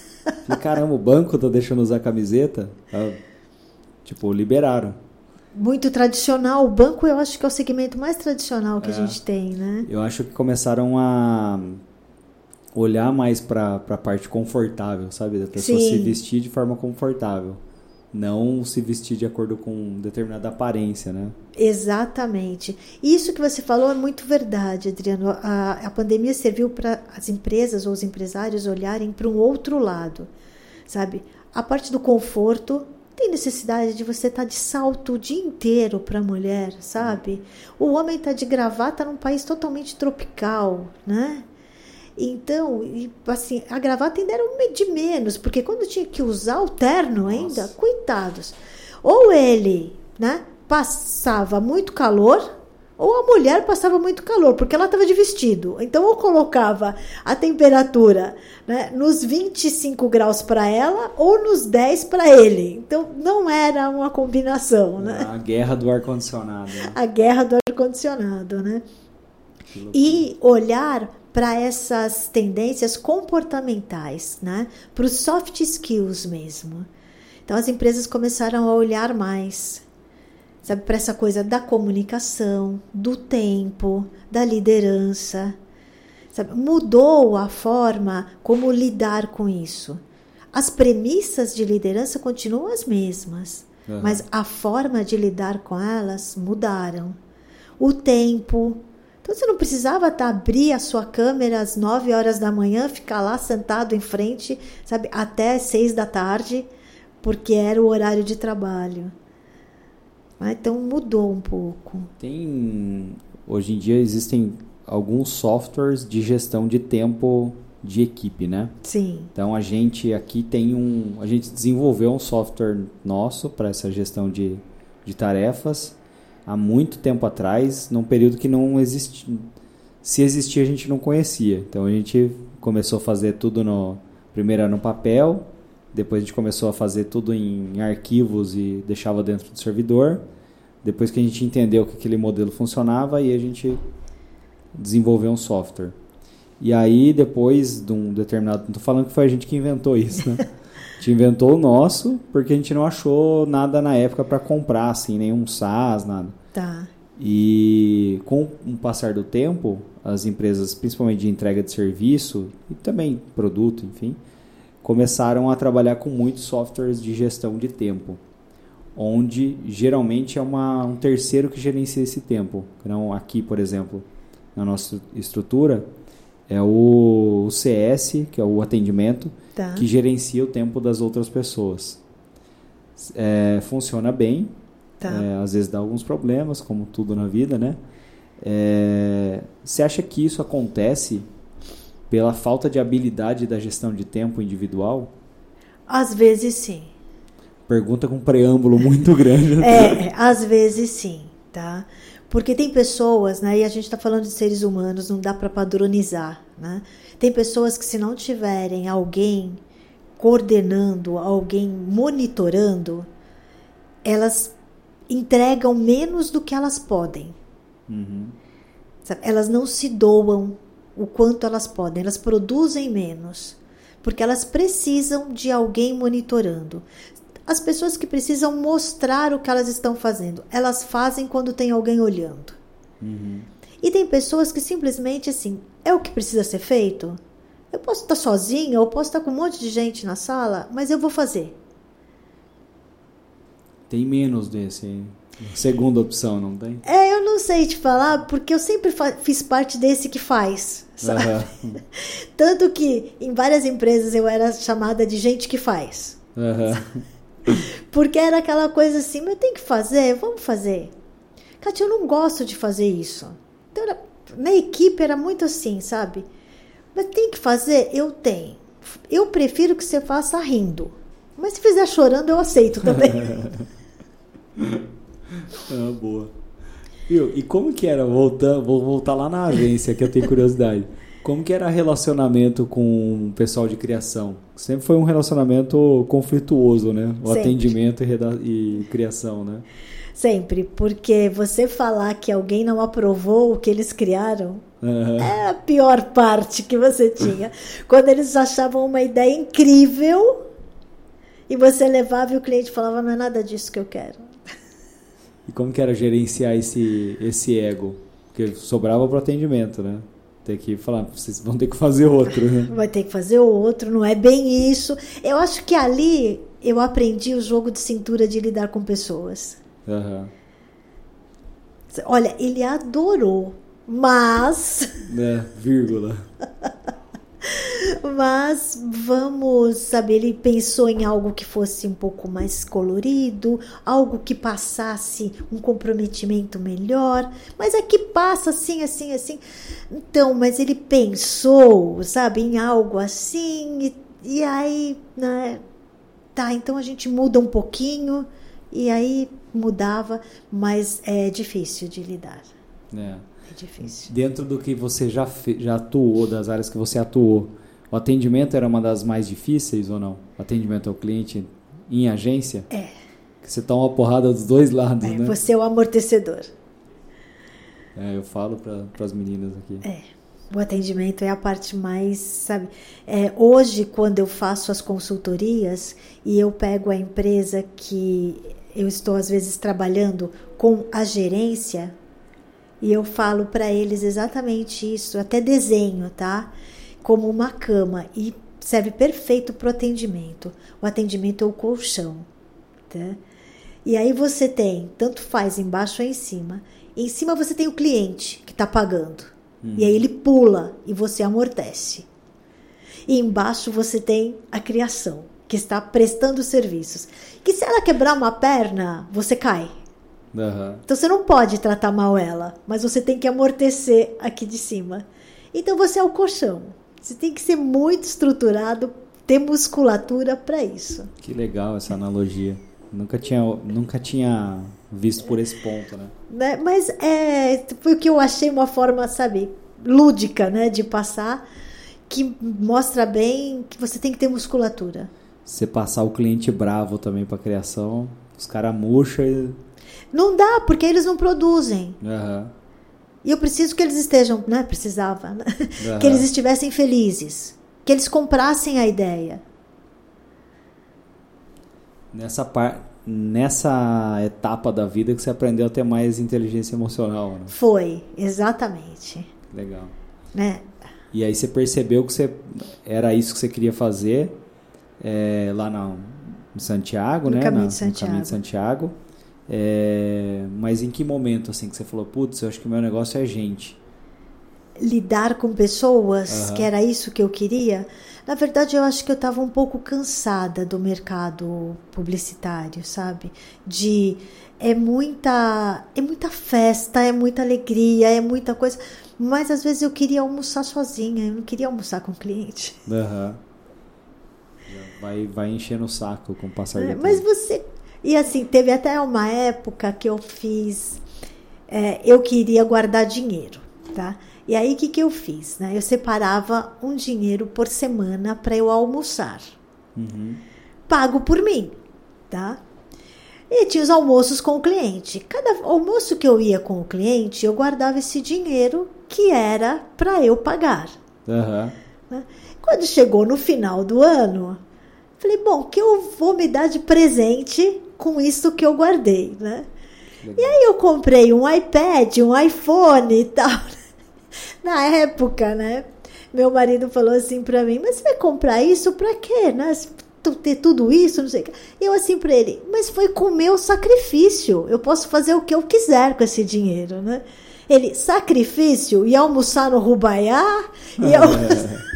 Falei, caramba, o banco tá deixando usar camiseta? Tá, tipo, liberaram. Muito tradicional. O banco eu acho que é o segmento mais tradicional que É. a gente tem, né? Eu acho que começaram a olhar mais pra, pra parte confortável, sabe? Da pessoa Sim. se vestir de forma confortável. Não se vestir de acordo com determinada aparência, né? Exatamente. Isso que você falou é muito verdade, Adriano. A, a pandemia serviu para as empresas ou os empresários olharem para um outro lado, sabe? A parte do conforto tem necessidade de você estar de salto o dia inteiro para a mulher, sabe? O homem está de gravata num país totalmente tropical, né? Então, assim, a gravata ainda era um de menos, porque quando tinha que usar o terno ainda, Nossa. coitados. Ou ele, né, passava muito calor ou a mulher passava muito calor, porque ela estava de vestido. Então, eu colocava a temperatura né, nos 25 graus para ela ou nos 10 para ele. Então, não era uma combinação. Né? A guerra do ar-condicionado. Né? A guerra do ar-condicionado, né? E olhar para essas tendências comportamentais, né? Para os soft skills mesmo. Então, as empresas começaram a olhar mais sabe, para essa coisa da comunicação, do tempo, da liderança. Sabe? Mudou a forma como lidar com isso. As premissas de liderança continuam as mesmas, uhum. mas a forma de lidar com elas mudaram. O tempo. Então você não precisava tá, abrir a sua câmera às 9 horas da manhã, ficar lá sentado em frente, sabe, até 6 da tarde, porque era o horário de trabalho. Ah, então mudou um pouco. Tem hoje em dia existem alguns softwares de gestão de tempo de equipe, né? Sim. Então a gente aqui tem um, a gente desenvolveu um software nosso para essa gestão de, de tarefas há muito tempo atrás, num período que não existia, se existia a gente não conhecia. Então a gente começou a fazer tudo no primeiro no papel, depois a gente começou a fazer tudo em arquivos e deixava dentro do servidor. Depois que a gente entendeu que aquele modelo funcionava, aí a gente desenvolveu um software. E aí, depois de um determinado. Não estou falando que foi a gente que inventou isso, né? (laughs) A gente inventou o nosso porque a gente não achou nada na época para comprar, assim, nenhum SaaS, nada. Tá. E com o passar do tempo, as empresas, principalmente de entrega de serviço e também produto, enfim, começaram a trabalhar com muitos softwares de gestão de tempo, onde geralmente é uma, um terceiro que gerencia esse tempo. Então, aqui, por exemplo, na nossa estrutura, é o, CS, que é o atendimento, tá. que gerencia o tempo das outras pessoas. É, funciona bem, tá. é, às vezes dá alguns problemas, como tudo na vida, né? É, você acha que isso acontece pela falta de habilidade da gestão de tempo individual? Às vezes sim. Pergunta com um preâmbulo muito (laughs) grande. é, às vezes sim, tá? Porque tem pessoas, né? E a gente está falando de seres humanos, não dá para padronizar, né? Tem pessoas que se não tiverem alguém coordenando, alguém monitorando, elas entregam menos do que elas podem. Uhum. Elas não se doam o quanto elas podem, elas produzem menos, porque elas precisam de alguém monitorando. As pessoas que precisam mostrar o que elas estão fazendo, elas fazem quando tem alguém olhando. Uhum. E tem pessoas que simplesmente assim, é o que precisa ser feito? Eu posso estar sozinha, ou posso estar com um monte de gente na sala, mas eu vou fazer. Tem menos desse, hein? Segunda opção, não tem? É, eu não sei te falar, porque eu sempre fiz parte desse que faz, (laughs) sabe? Uhum. Tanto que em várias empresas eu era chamada de gente que faz. Uhum. (laughs) Porque era aquela coisa assim, mas tem que fazer, vamos fazer. Kátia, eu não gosto de fazer isso. Então, era, na equipe era muito assim, sabe? Mas tem que fazer? Eu tenho. Eu prefiro que você faça rindo. Mas se fizer chorando, eu aceito também. (laughs) ah, boa. Viu? E como que era, voltar, vou voltar lá na agência, que eu tenho curiosidade. Como que era relacionamento com o pessoal de criação? Sempre foi um relacionamento conflituoso, né? O Sempre. atendimento e, e criação, né? Sempre, porque você falar que alguém não aprovou o que eles criaram uhum. é a pior parte que você tinha. (laughs) Quando eles achavam uma ideia incrível e você levava e o cliente falava: não é nada disso que eu quero. E como que era gerenciar esse, esse ego? Porque sobrava para o atendimento, né? Ter que falar, vocês vão ter que fazer outro, né? Vai ter que fazer outro, não é bem isso. Eu acho que ali eu aprendi o jogo de cintura de lidar com pessoas. Uhum. Olha, ele adorou, mas. Né, vírgula. (laughs) Mas vamos saber, ele pensou em algo que fosse um pouco mais colorido, algo que passasse um comprometimento melhor, mas aqui é passa assim, assim, assim. Então, mas ele pensou, sabe, em algo assim, e, e aí, né? Tá, então a gente muda um pouquinho e aí mudava, mas é difícil de lidar. É. É difícil. Dentro do que você já, já atuou, das áreas que você atuou, o atendimento era uma das mais difíceis ou não? O atendimento ao cliente em agência? É. Que você toma uma porrada dos dois lados, É, né? você é o amortecedor. É, eu falo para as meninas aqui. É. O atendimento é a parte mais, sabe? É, hoje, quando eu faço as consultorias e eu pego a empresa que eu estou às vezes trabalhando com a gerência e eu falo para eles exatamente isso, até desenho, tá? Como uma cama e serve perfeito para o atendimento. O atendimento é o colchão, tá? E aí você tem, tanto faz embaixo ou em cima. Em cima você tem o cliente que está pagando. E aí ele pula e você amortece. E embaixo você tem a criação, que está prestando serviços. Que se ela quebrar uma perna, você cai. Aham. Então você não pode tratar mal ela, mas você tem que amortecer aqui de cima. Então você é o colchão. Você tem que ser muito estruturado, ter musculatura para isso. Que legal essa analogia. Nunca tinha, nunca tinha visto por esse ponto, né? né? Mas é foi o que eu achei uma forma, sabe, lúdica, né, de passar, que mostra bem que você tem que ter musculatura. Você passar o cliente bravo também para criação, os caras murcham e... Não dá, porque eles não produzem. Aham. E eu preciso que eles estejam, né? Precisava, né? Aham. (laughs) Que eles estivessem felizes, que eles comprassem a ideia. Nessa, par... Nessa etapa da vida que você aprendeu a ter mais inteligência emocional, né? Foi, exatamente, Legal. né? E aí você percebeu que você era isso que você queria fazer é, lá na, em Santiago, No né? Caminho Na- de No caminho de Santiago. É, mas em que momento assim que você falou, putz, eu acho que o meu negócio é gente. lidar com pessoas, Aham. que era isso que eu queria. Na verdade, eu acho que eu estava um pouco cansada do mercado publicitário, sabe? De é muita é muita festa, é muita alegria, é muita coisa, mas às vezes eu queria almoçar sozinha, eu não queria almoçar com o cliente. Já Vai, vai enchendo o saco com o passar do É, mas você e assim teve até uma época que eu fiz, é, eu queria guardar dinheiro, tá? E aí o que que eu fiz, né? Eu separava um dinheiro por semana para eu almoçar, Uhum. pago por mim, tá? E tinha os almoços com o cliente. Cada almoço que eu ia com o cliente, eu guardava esse dinheiro que era para eu pagar. Né? Quando chegou no final do ano, falei, bom, que eu vou me dar de presente com isso que eu guardei, né? E aí eu comprei um iPad, um iPhone e tal. (laughs) Na época, né? Meu marido falou assim pra mim, mas você vai comprar isso pra quê, né? Ter tudo isso, não sei o que. E eu assim pra ele, mas foi com o meu sacrifício. Eu posso fazer o que eu quiser com esse dinheiro, né? Ele, sacrifício? E almoçar no Rubaiá? E eu... (laughs)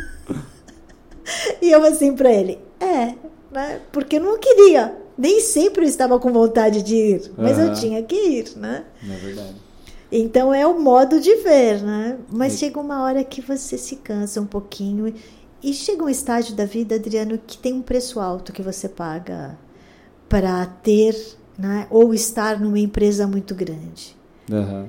(laughs) E eu assim pra ele, é, né? Porque eu não queria. Nem sempre eu estava com vontade de ir, mas eu Aham. tinha que ir, né? É verdade. Então é o modo de ver, né? Mas E- chega uma hora que você se cansa um pouquinho e, chega um estágio da vida, Adriano, que tem um preço alto que você paga para ter, né? Ou estar numa empresa muito grande. Aham.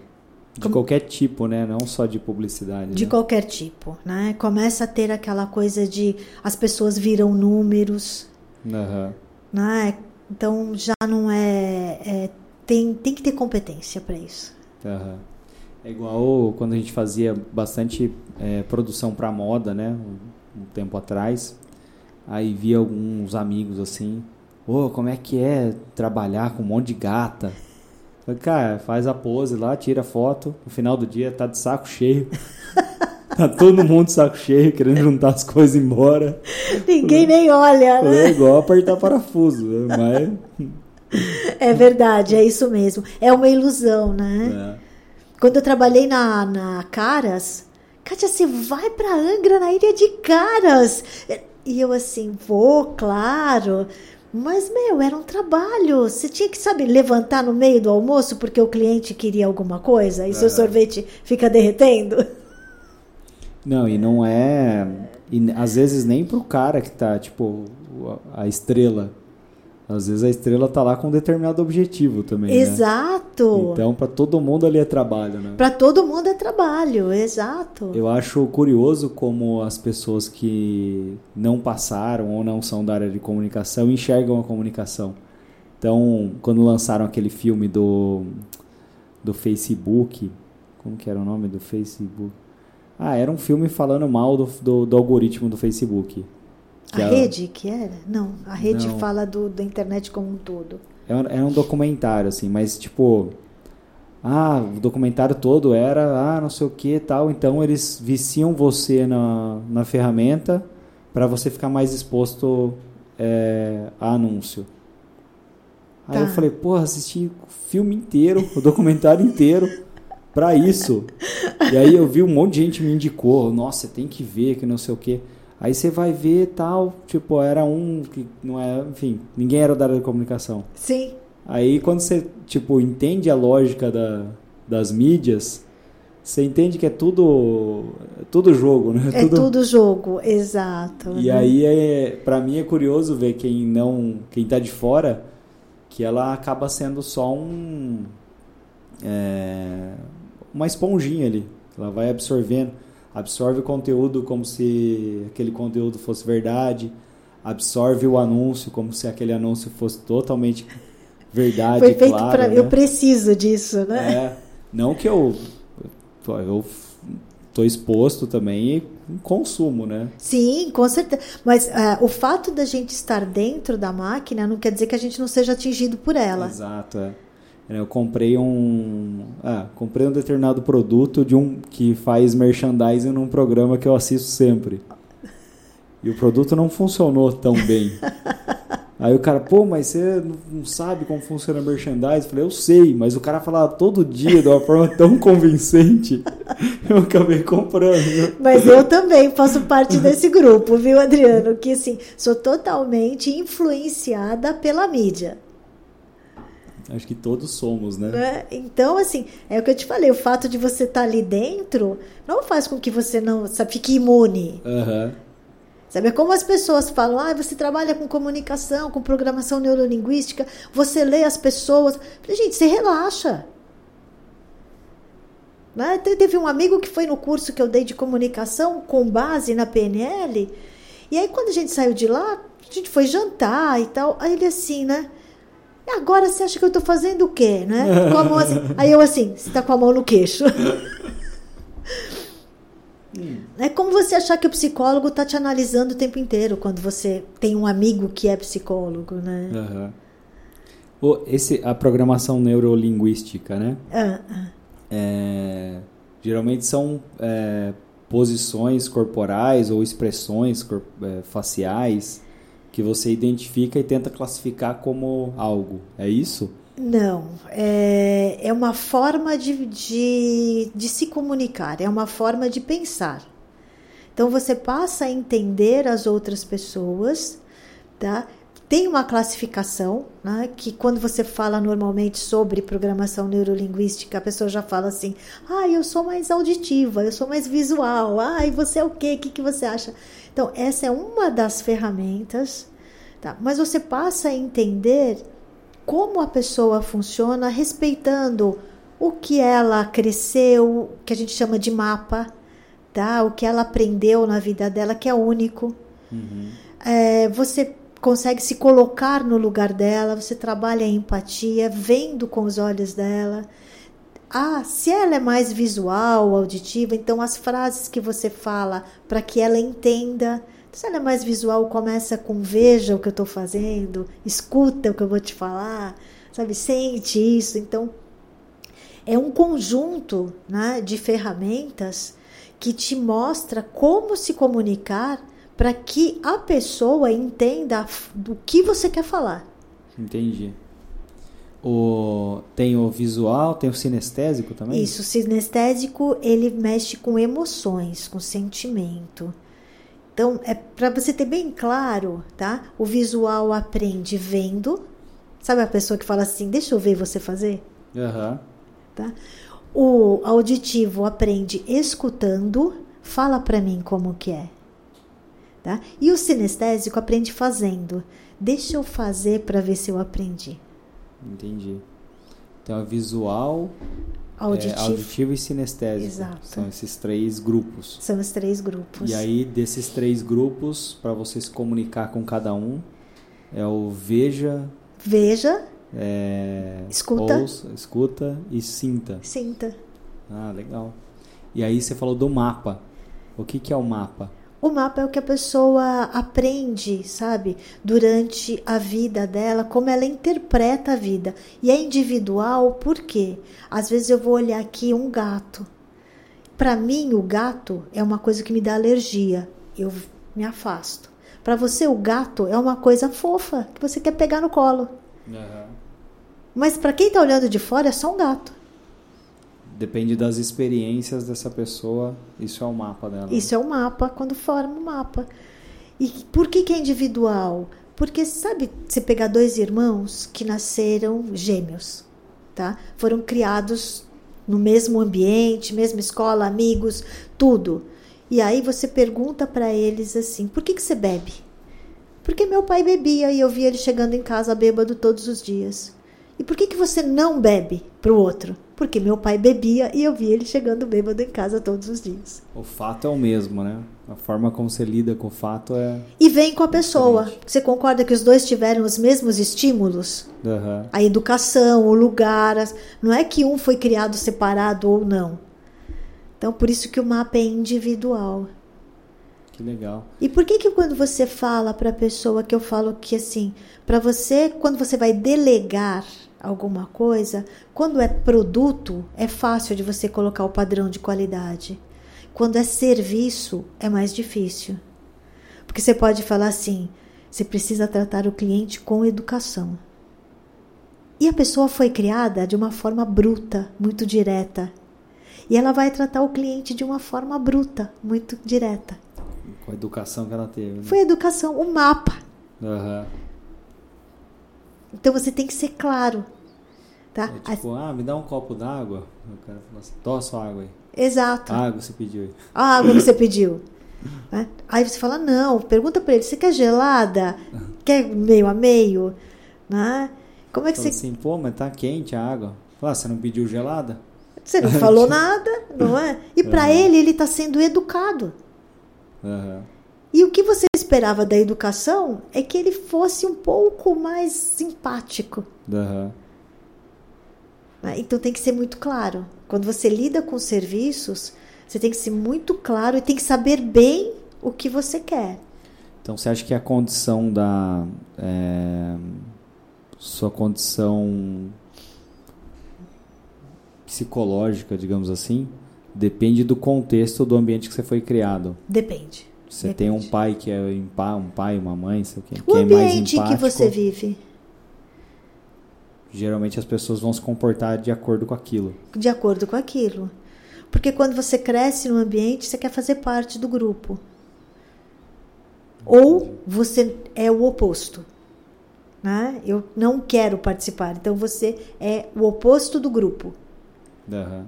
De Como- qualquer tipo, né? Não só de publicidade. De né? qualquer tipo, né? Começa a ter aquela coisa de as pessoas viram números, Aham. né? Então já não é, é- tem tem que ter competência para isso. Aham. É igual quando a gente fazia bastante é, produção para moda, né? Um, um tempo atrás. Aí via alguns amigos assim, ô, como é que é trabalhar com um monte de gata? Falei, cara, faz a pose lá, tira a foto, no final do dia tá de saco cheio. (laughs) tá todo mundo de saco cheio, querendo juntar as coisas e ir embora. Ninguém nem olha, É né? igual apertar parafuso, né? mas. É verdade, é isso mesmo. É uma ilusão, né? é. Quando eu trabalhei na, na Caras, Kátia, você vai pra Angra, na ilha de Caras. E eu assim, vou, claro. Mas, meu, era um trabalho. Você tinha que, sabe, levantar no meio do almoço porque o cliente queria alguma coisa e seu É. sorvete fica derretendo. Não, e não é. E às vezes nem pro cara que tá, tipo, a estrela. Às vezes a estrela tá lá com um determinado objetivo também. Exato. Né? Então, para todo mundo ali é trabalho, né? Para todo mundo é trabalho, exato. Eu acho curioso como as pessoas que não passaram ou não são da área de comunicação enxergam a comunicação. Então, quando lançaram aquele filme do, do Facebook, como que era o nome do Facebook? Ah, era um filme falando mal do, do, do algoritmo do Facebook. A rede que era? Não, a rede não. fala do, da internet como um todo. Um, é um documentário, assim, mas tipo. Ah, o documentário todo era, ah, não sei o que tal. Então eles viciam você na, na ferramenta para você ficar mais exposto é, a anúncio. Aí tá. eu falei, porra, assisti o filme inteiro, o documentário (laughs) inteiro para isso. E aí eu vi um monte de gente me indicou, nossa, tem que ver, que não sei o que. Aí você vai ver tal, tipo, era um que não é, enfim, ninguém era da área de comunicação. Sim. Aí quando você, tipo, entende a lógica da, das mídias, você entende que é tudo tudo jogo, né? É tudo, tudo jogo, exato. E né? aí é, para mim é curioso ver quem não, quem tá de fora, que ela acaba sendo só um é, uma esponjinha ali, ela vai absorvendo absorve o conteúdo como se aquele conteúdo fosse verdade, absorve o anúncio como se aquele anúncio fosse totalmente verdade, Foi feito claro, pra, né? Eu preciso disso, né? É, não que eu eu tô exposto também e consumo, né? Sim, com certeza. Mas uh, o fato da gente estar dentro da máquina não quer dizer que a gente não seja atingido por ela. Exato, é. Eu comprei um, ah, comprei um determinado produto de um que faz merchandising num programa que eu assisto sempre. E o produto não funcionou tão bem. (laughs) Aí o cara, pô, mas você não sabe como funciona merchandising? Eu falei, eu sei, mas o cara falava todo dia de uma forma tão convincente, (laughs) eu acabei comprando. Mas eu também faço parte desse grupo, viu, Adriano? Que assim, sou totalmente influenciada pela mídia. Acho que todos somos, né? né? Então, assim, é o que eu te falei, o fato de você estar tá ali dentro não faz com que você não sabe, fique imune. Uhum. Sabe, é como as pessoas falam, ah, você trabalha com comunicação, com programação neurolinguística, você lê as pessoas. falei, gente, você relaxa. Né? Teve um amigo que foi no curso que eu dei de comunicação com base na PNL, e aí quando a gente saiu de lá, a gente foi jantar e tal, aí ele assim, né? Agora você acha que eu estou fazendo o quê, né? (laughs) Com a mão assim. Aí eu assim, você está com a mão no queixo. (laughs) É como você achar que o psicólogo está te analisando o tempo inteiro quando você tem um amigo que é psicólogo, né? Uhum. esse, a programação neurolinguística, né? Uh É, geralmente são é, posições corporais ou expressões é, faciais que você identifica e tenta classificar como algo. É isso? Não, é, é uma forma de, de, de se comunicar, é uma forma de pensar. Então você passa a entender as outras pessoas, tá? Tem uma classificação, né, que quando você fala normalmente sobre programação neurolinguística, a pessoa já fala assim: ah, eu sou mais auditiva, eu sou mais visual, ah, e você é o quê? O que, que você acha? Então, essa é uma das ferramentas, tá? mas você passa a entender como a pessoa funciona respeitando o que ela cresceu, que a gente chama de mapa, tá? o que ela aprendeu na vida dela, que é único. Uhum. É, você consegue se colocar no lugar dela, você trabalha a empatia, vendo com os olhos dela. Ah, se ela é mais visual, auditiva, então as frases que você fala para que ela entenda. Se ela é mais visual, começa com veja o que eu estou fazendo, escuta o que eu vou te falar, sabe? Sente isso. Então, é um conjunto né, de ferramentas que te mostra como se comunicar para que a pessoa entenda do que você quer falar. Entendi. O, tem o visual, tem o sinestésico também? Isso, o sinestésico ele mexe com emoções, com sentimento. Então, é para você ter bem claro, tá? O visual aprende vendo. Sabe a pessoa que fala assim, deixa eu ver você fazer? Uhum. Tá? O auditivo aprende escutando, fala para mim como que é. Tá? E o sinestésico aprende fazendo. Deixa eu fazer para ver se eu aprendi. Entendi. Então é visual, Auditivo. É, auditivo e sinestésico. Exato. São esses três grupos. São os três grupos. E aí, desses três grupos, para você se comunicar com cada um, é o veja, Veja, é, Escuta. ouça, escuta e sinta. sinta. Ah, legal. E aí você falou do mapa. O que, que é o mapa? O mapa é o que a pessoa aprende, sabe? Durante a vida dela, como ela interpreta a vida. E é individual porque às vezes eu vou olhar aqui um gato. Para mim, o gato é uma coisa que me dá alergia. Eu me afasto. Para você, o gato é uma coisa fofa que você quer pegar no colo. Mas para quem está olhando de fora, é só um gato. Depende das experiências dessa pessoa, isso é o mapa dela. Isso é o mapa, quando forma o mapa. E por que, que é individual? Porque, sabe, você pegar dois irmãos que nasceram gêmeos, tá? Foram criados no mesmo ambiente, mesma escola, amigos, tudo. E aí você pergunta para eles assim: por que, que você bebe? Porque meu pai bebia e eu via ele chegando em casa bêbado todos os dias. E por que, que você não bebe para o outro? Porque meu pai bebia e eu via ele chegando bêbado em casa todos os dias. O fato é o mesmo, né? A forma como você lida com o fato é. E vem com a pessoa. Você concorda que os dois tiveram os mesmos estímulos? Aham. A educação, o lugar. as- Não é que um foi criado separado ou não. Então, por isso que o mapa é individual. Que legal. E por que que quando você fala para a pessoa que eu falo que assim, para você, quando você vai delegar alguma coisa, quando é produto, é fácil de você colocar o padrão de qualidade. Quando é serviço, é mais difícil. Porque você pode falar assim: você precisa tratar o cliente com educação. E a pessoa foi criada de uma forma bruta, muito direta. E ela vai tratar o cliente de uma forma bruta, muito direta. Com a educação que ela teve. né? Foi a educação, o mapa. Aham. Então você tem que ser claro. Tá? É tipo, ah, me dá um copo d'água. O cara fala assim, toma sua água aí. Exato. Água você pediu aí. A água que você pediu. (laughs) Né? Aí você fala, não, pergunta pra ele, você quer gelada? (laughs) Quer meio a meio? Né? Como é que Fala você. assim, pô, mas tá quente a água. Fala, ah, você não pediu gelada? Você não falou (laughs) nada, não é? E pra Aham. ele, ele tá sendo educado. Aham. E o que você esperava da educação é que ele fosse um pouco mais simpático. Né? Então tem que ser muito claro. Quando você lida com serviços, você tem que ser muito claro e tem que saber bem o que você quer. Então você acha que a condição da. é, sua condição psicológica, digamos assim, depende do contexto do ambiente que você foi criado. Depende. Você Depende. tem um pai que é impa, um pai, uma mãe, sei o quê, O que é ambiente que empático, você vive, geralmente as pessoas vão se comportar de acordo com aquilo. de acordo com aquilo. Porque quando você cresce no ambiente, você quer fazer parte do grupo. Ou você é o oposto. Né? Eu não quero participar. Então você é o oposto do grupo. Aham.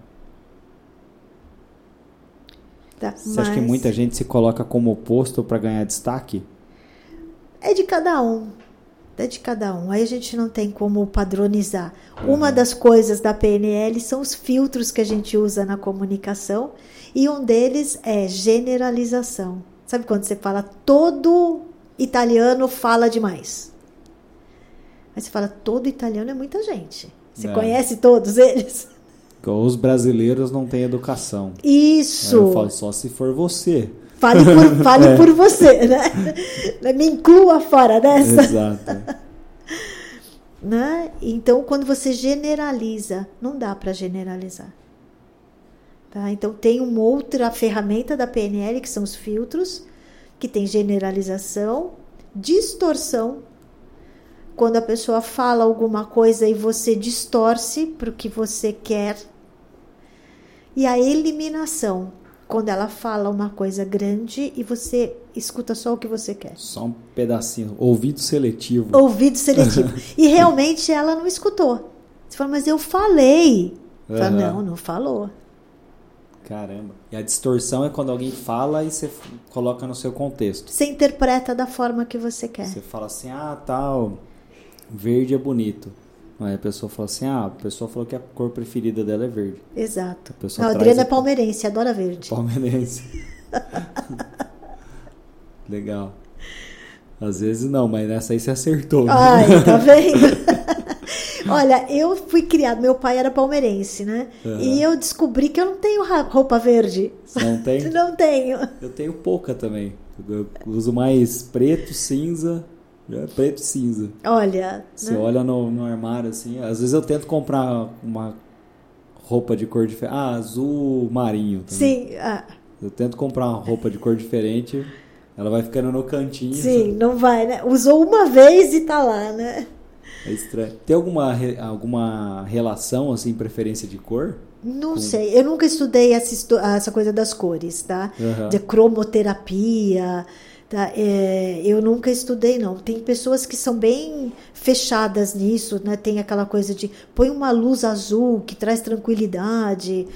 Tá? Você acha que Mas muita gente se coloca como oposto para ganhar destaque? É de cada um. É de cada um. Aí a gente não tem como padronizar. Uma das coisas da PNL são os filtros que a gente usa na comunicação. E um deles é generalização. Sabe quando você fala todo italiano fala demais? Aí você fala todo italiano é muita gente. Você É. conhece todos eles? Os brasileiros não têm educação. Isso. Aí eu falo, só se for você. Fale, por, (laughs) fale É. por você, né? Me inclua fora dessa. Exato. (laughs) né? Então, quando você generaliza, não dá para generalizar. Tá? Então, tem uma outra ferramenta da PNL, que são os filtros, que tem generalização, distorção. Quando a pessoa fala alguma coisa e você distorce para o que você quer. E a eliminação, quando ela fala uma coisa grande e você escuta só o que você quer. Só um pedacinho. Ouvido seletivo. Ouvido seletivo. (laughs) e realmente ela não escutou. Você fala, mas eu falei. Fala, Aham. não, não falou. Caramba. E a distorção é quando alguém fala e você coloca no seu contexto. Você interpreta da forma que você quer. Você fala assim, ah, tal, verde é bonito. Aí a pessoa fala assim, ah, a pessoa falou que a cor preferida dela é verde. Exato. A a Adriana é palmeirense, adora verde. Palmeirense. (laughs) Legal. Às vezes não, mas nessa aí você acertou. né? Ai, tá vendo? (laughs) Olha, eu fui criado, meu pai era palmeirense, né? Aham. E eu descobri que eu não tenho roupa verde. Não tem? (laughs) Não tenho. Eu tenho pouca também. Eu uso mais preto, cinza. É preto e cinza. Olha, Você né? olha no, no armário assim. Às vezes eu tento comprar uma roupa de cor diferente. Ah, azul marinho também. sim, ah, Eu tento comprar uma roupa de cor diferente. Ela vai ficando no cantinho. sim, (laughs) não vai, né? Usou uma vez e tá lá, né? É estranho. Tem alguma, alguma relação, assim, preferência de cor? Não sei, eu nunca estudei essa, essa coisa das cores, tá? Aham. De cromoterapia, tá? É, eu nunca estudei, não. Tem pessoas que são bem fechadas nisso, né? Tem aquela coisa de põe uma luz azul que traz tranquilidade.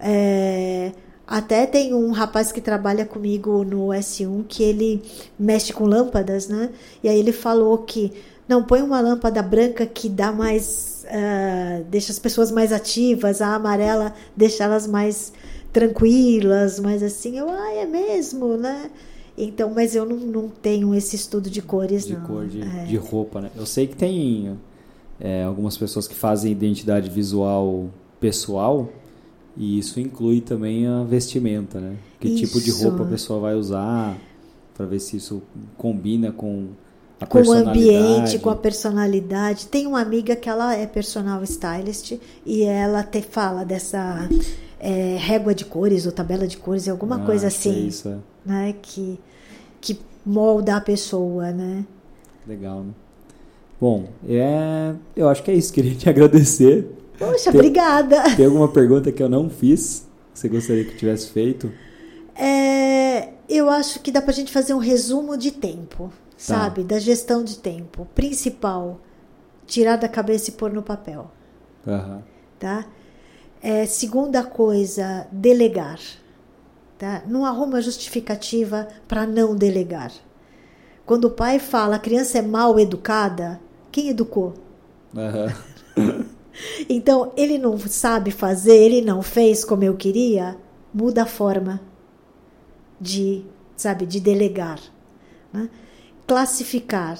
É, até tem um rapaz que trabalha comigo no S1 que ele mexe com lâmpadas, né? E aí ele falou que não põe uma lâmpada branca que dá mais ah, deixa as pessoas mais ativas, a amarela deixa elas mais tranquilas, mais assim. Eu, ah, é mesmo, né? Então, mas eu não, não tenho esse estudo de cores, De não. cor de, É. de roupa, né? Eu sei que tem é, algumas pessoas que fazem identidade visual pessoal e isso inclui também a vestimenta, né? Que tipo de Isso. roupa a pessoa vai usar para ver se isso combina com a com o ambiente, com a personalidade. Tem uma amiga que ela é personal stylist e ela te fala dessa é, régua de cores ou tabela de cores, alguma Ah, coisa que é assim, isso, é. né? Que, que molda a pessoa, né? Legal, né? Bom, é, eu acho que é isso. Queria te (laughs) agradecer. Poxa, Tem- obrigada! Tem alguma pergunta que eu não fiz? Que você gostaria que tivesse feito? É, eu acho que dá pra gente fazer um resumo de tempo, Tá. sabe? Da gestão de tempo. Principal, tirar da cabeça e pôr no papel, Aham. tá? É, segunda coisa, delegar. Tá? Não arruma justificativa para não delegar. Quando o pai fala a criança é mal educada, quem educou? Aham. (laughs) Então, ele não sabe fazer, ele não fez como eu queria, muda a forma de, sabe, de delegar. né? Classificar.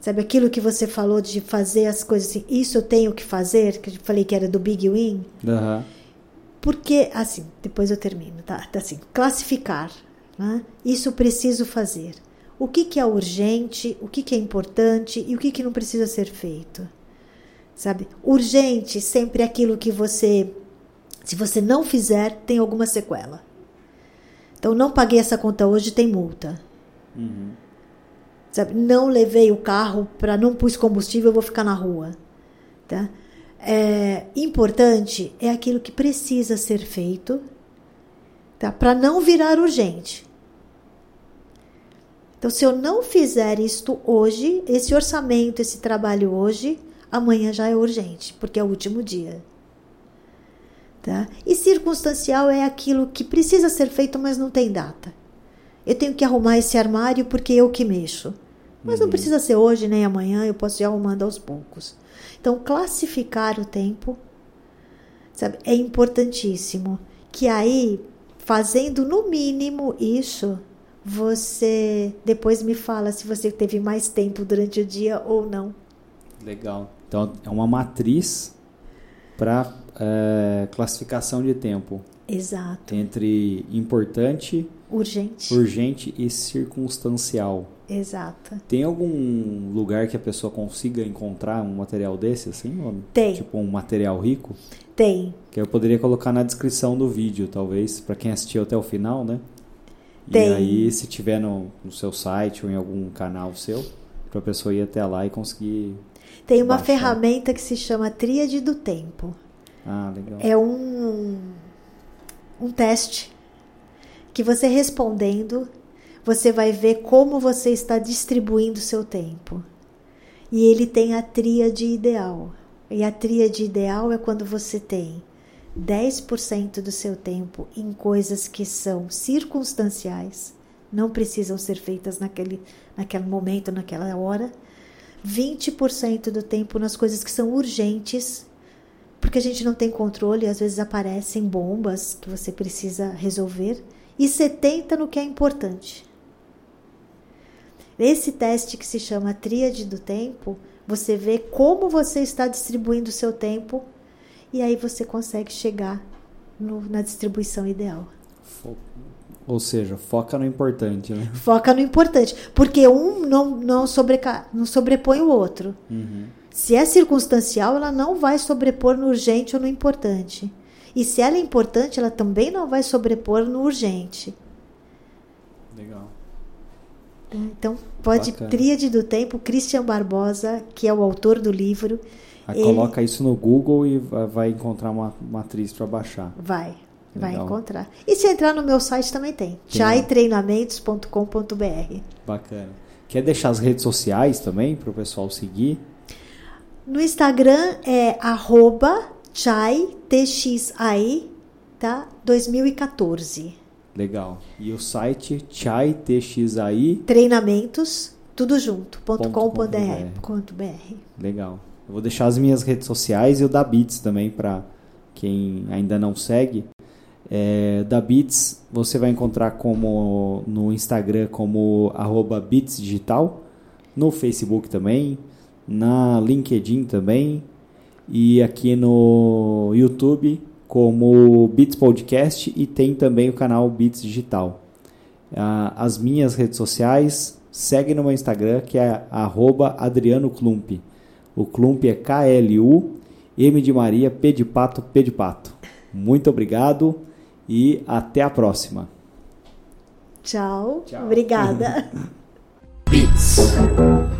Sabe aquilo que você falou de fazer as coisas assim, isso eu tenho que fazer, que eu falei que era do Big Win? Aham. Porque, assim, depois eu termino, tá? Tá assim, classificar. Né? Isso preciso fazer. O que, que é urgente, o que, que é importante e o que, que não precisa ser feito. Sabe? Urgente sempre é aquilo que você, se você não fizer, tem alguma sequela. Então, não paguei essa conta hoje, tem multa. Uhum. Sabe? Não levei o carro para não pus combustível, eu vou ficar na rua. Tá? É, importante é aquilo que precisa ser feito tá? para não virar urgente. Então, se eu não fizer isto hoje, esse orçamento, esse trabalho hoje, amanhã já é urgente, porque é o último dia. Tá? E circunstancial é aquilo que precisa ser feito, mas não tem data. Eu tenho que arrumar esse armário porque eu que mexo. Mas não precisa ser hoje nem amanhã, eu posso ir arrumando aos poucos. Então, classificar o tempo sabe, é importantíssimo. Que aí, fazendo no mínimo isso, você depois me fala se você teve mais tempo durante o dia ou não. Legal. Então é uma matriz para classificação de tempo Exato. entre importante, Urgente. urgente e circunstancial. Exato. Tem algum lugar que a pessoa consiga encontrar um material desse assim? Ou, Tem. Tipo um material rico? Tem. Que eu poderia colocar na descrição do vídeo, talvez, para quem assistiu até o final, né? Tem. E aí, se tiver no, no seu site ou em algum canal seu, para a pessoa ir até lá e conseguir. Tem uma Baixar. ferramenta que se chama Tríade do Tempo. Ah, legal. É um, um teste que você respondendo, você vai ver como você está distribuindo seu tempo. E ele tem a tríade ideal. E a tríade ideal é quando você tem 10% do seu tempo em coisas que são circunstanciais, não precisam ser feitas naquele, naquele momento, naquela hora. 20% do tempo nas coisas que são urgentes, porque a gente não tem controle, às vezes aparecem bombas que você precisa resolver, e 70 no que é importante. Esse teste que se chama Tríade do Tempo, você vê como você está distribuindo o seu tempo e aí você consegue chegar no, na distribuição ideal. Ou seja, foca no importante, né? (laughs) Foca no importante, porque um não, não, sobreca, não sobrepõe o outro. Uhum. Se é circunstancial, ela não vai sobrepor no urgente ou no importante. E se ela é importante, ela também não vai sobrepor no urgente. Legal. Então, pode Bacana. Tríade do Tempo, Christian Barbosa, que é o autor do livro. Aí Ele- coloca isso no Google e va- vai encontrar uma matriz para baixar. Vai, vai Legal. encontrar. E se entrar no meu site também tem, chaitreinamentos.com.br. Bacana. Quer deixar as redes sociais também para o pessoal seguir? No Instagram é arroba chaitxai, tá? 2014. Legal. E o site chaitxai. Treinamentos, tudo junto, ponto Ponto com br, ponto br. Legal. Eu vou deixar as minhas redes sociais e o da Bits também para quem ainda não segue. É, da Bits você vai encontrar como no Instagram como arroba Bits Digital, no Facebook também, na LinkedIn também e aqui no YouTube como Bits Podcast e tem também o canal Bits Digital. Ah, as minhas redes sociais, segue no meu Instagram que é arroba Adriano Klump. O Klump é K-L-U, M de Maria, P de Pato, P de Pato. Muito obrigado e até a próxima. Tchau, Tchau. obrigada. Beats. (laughs)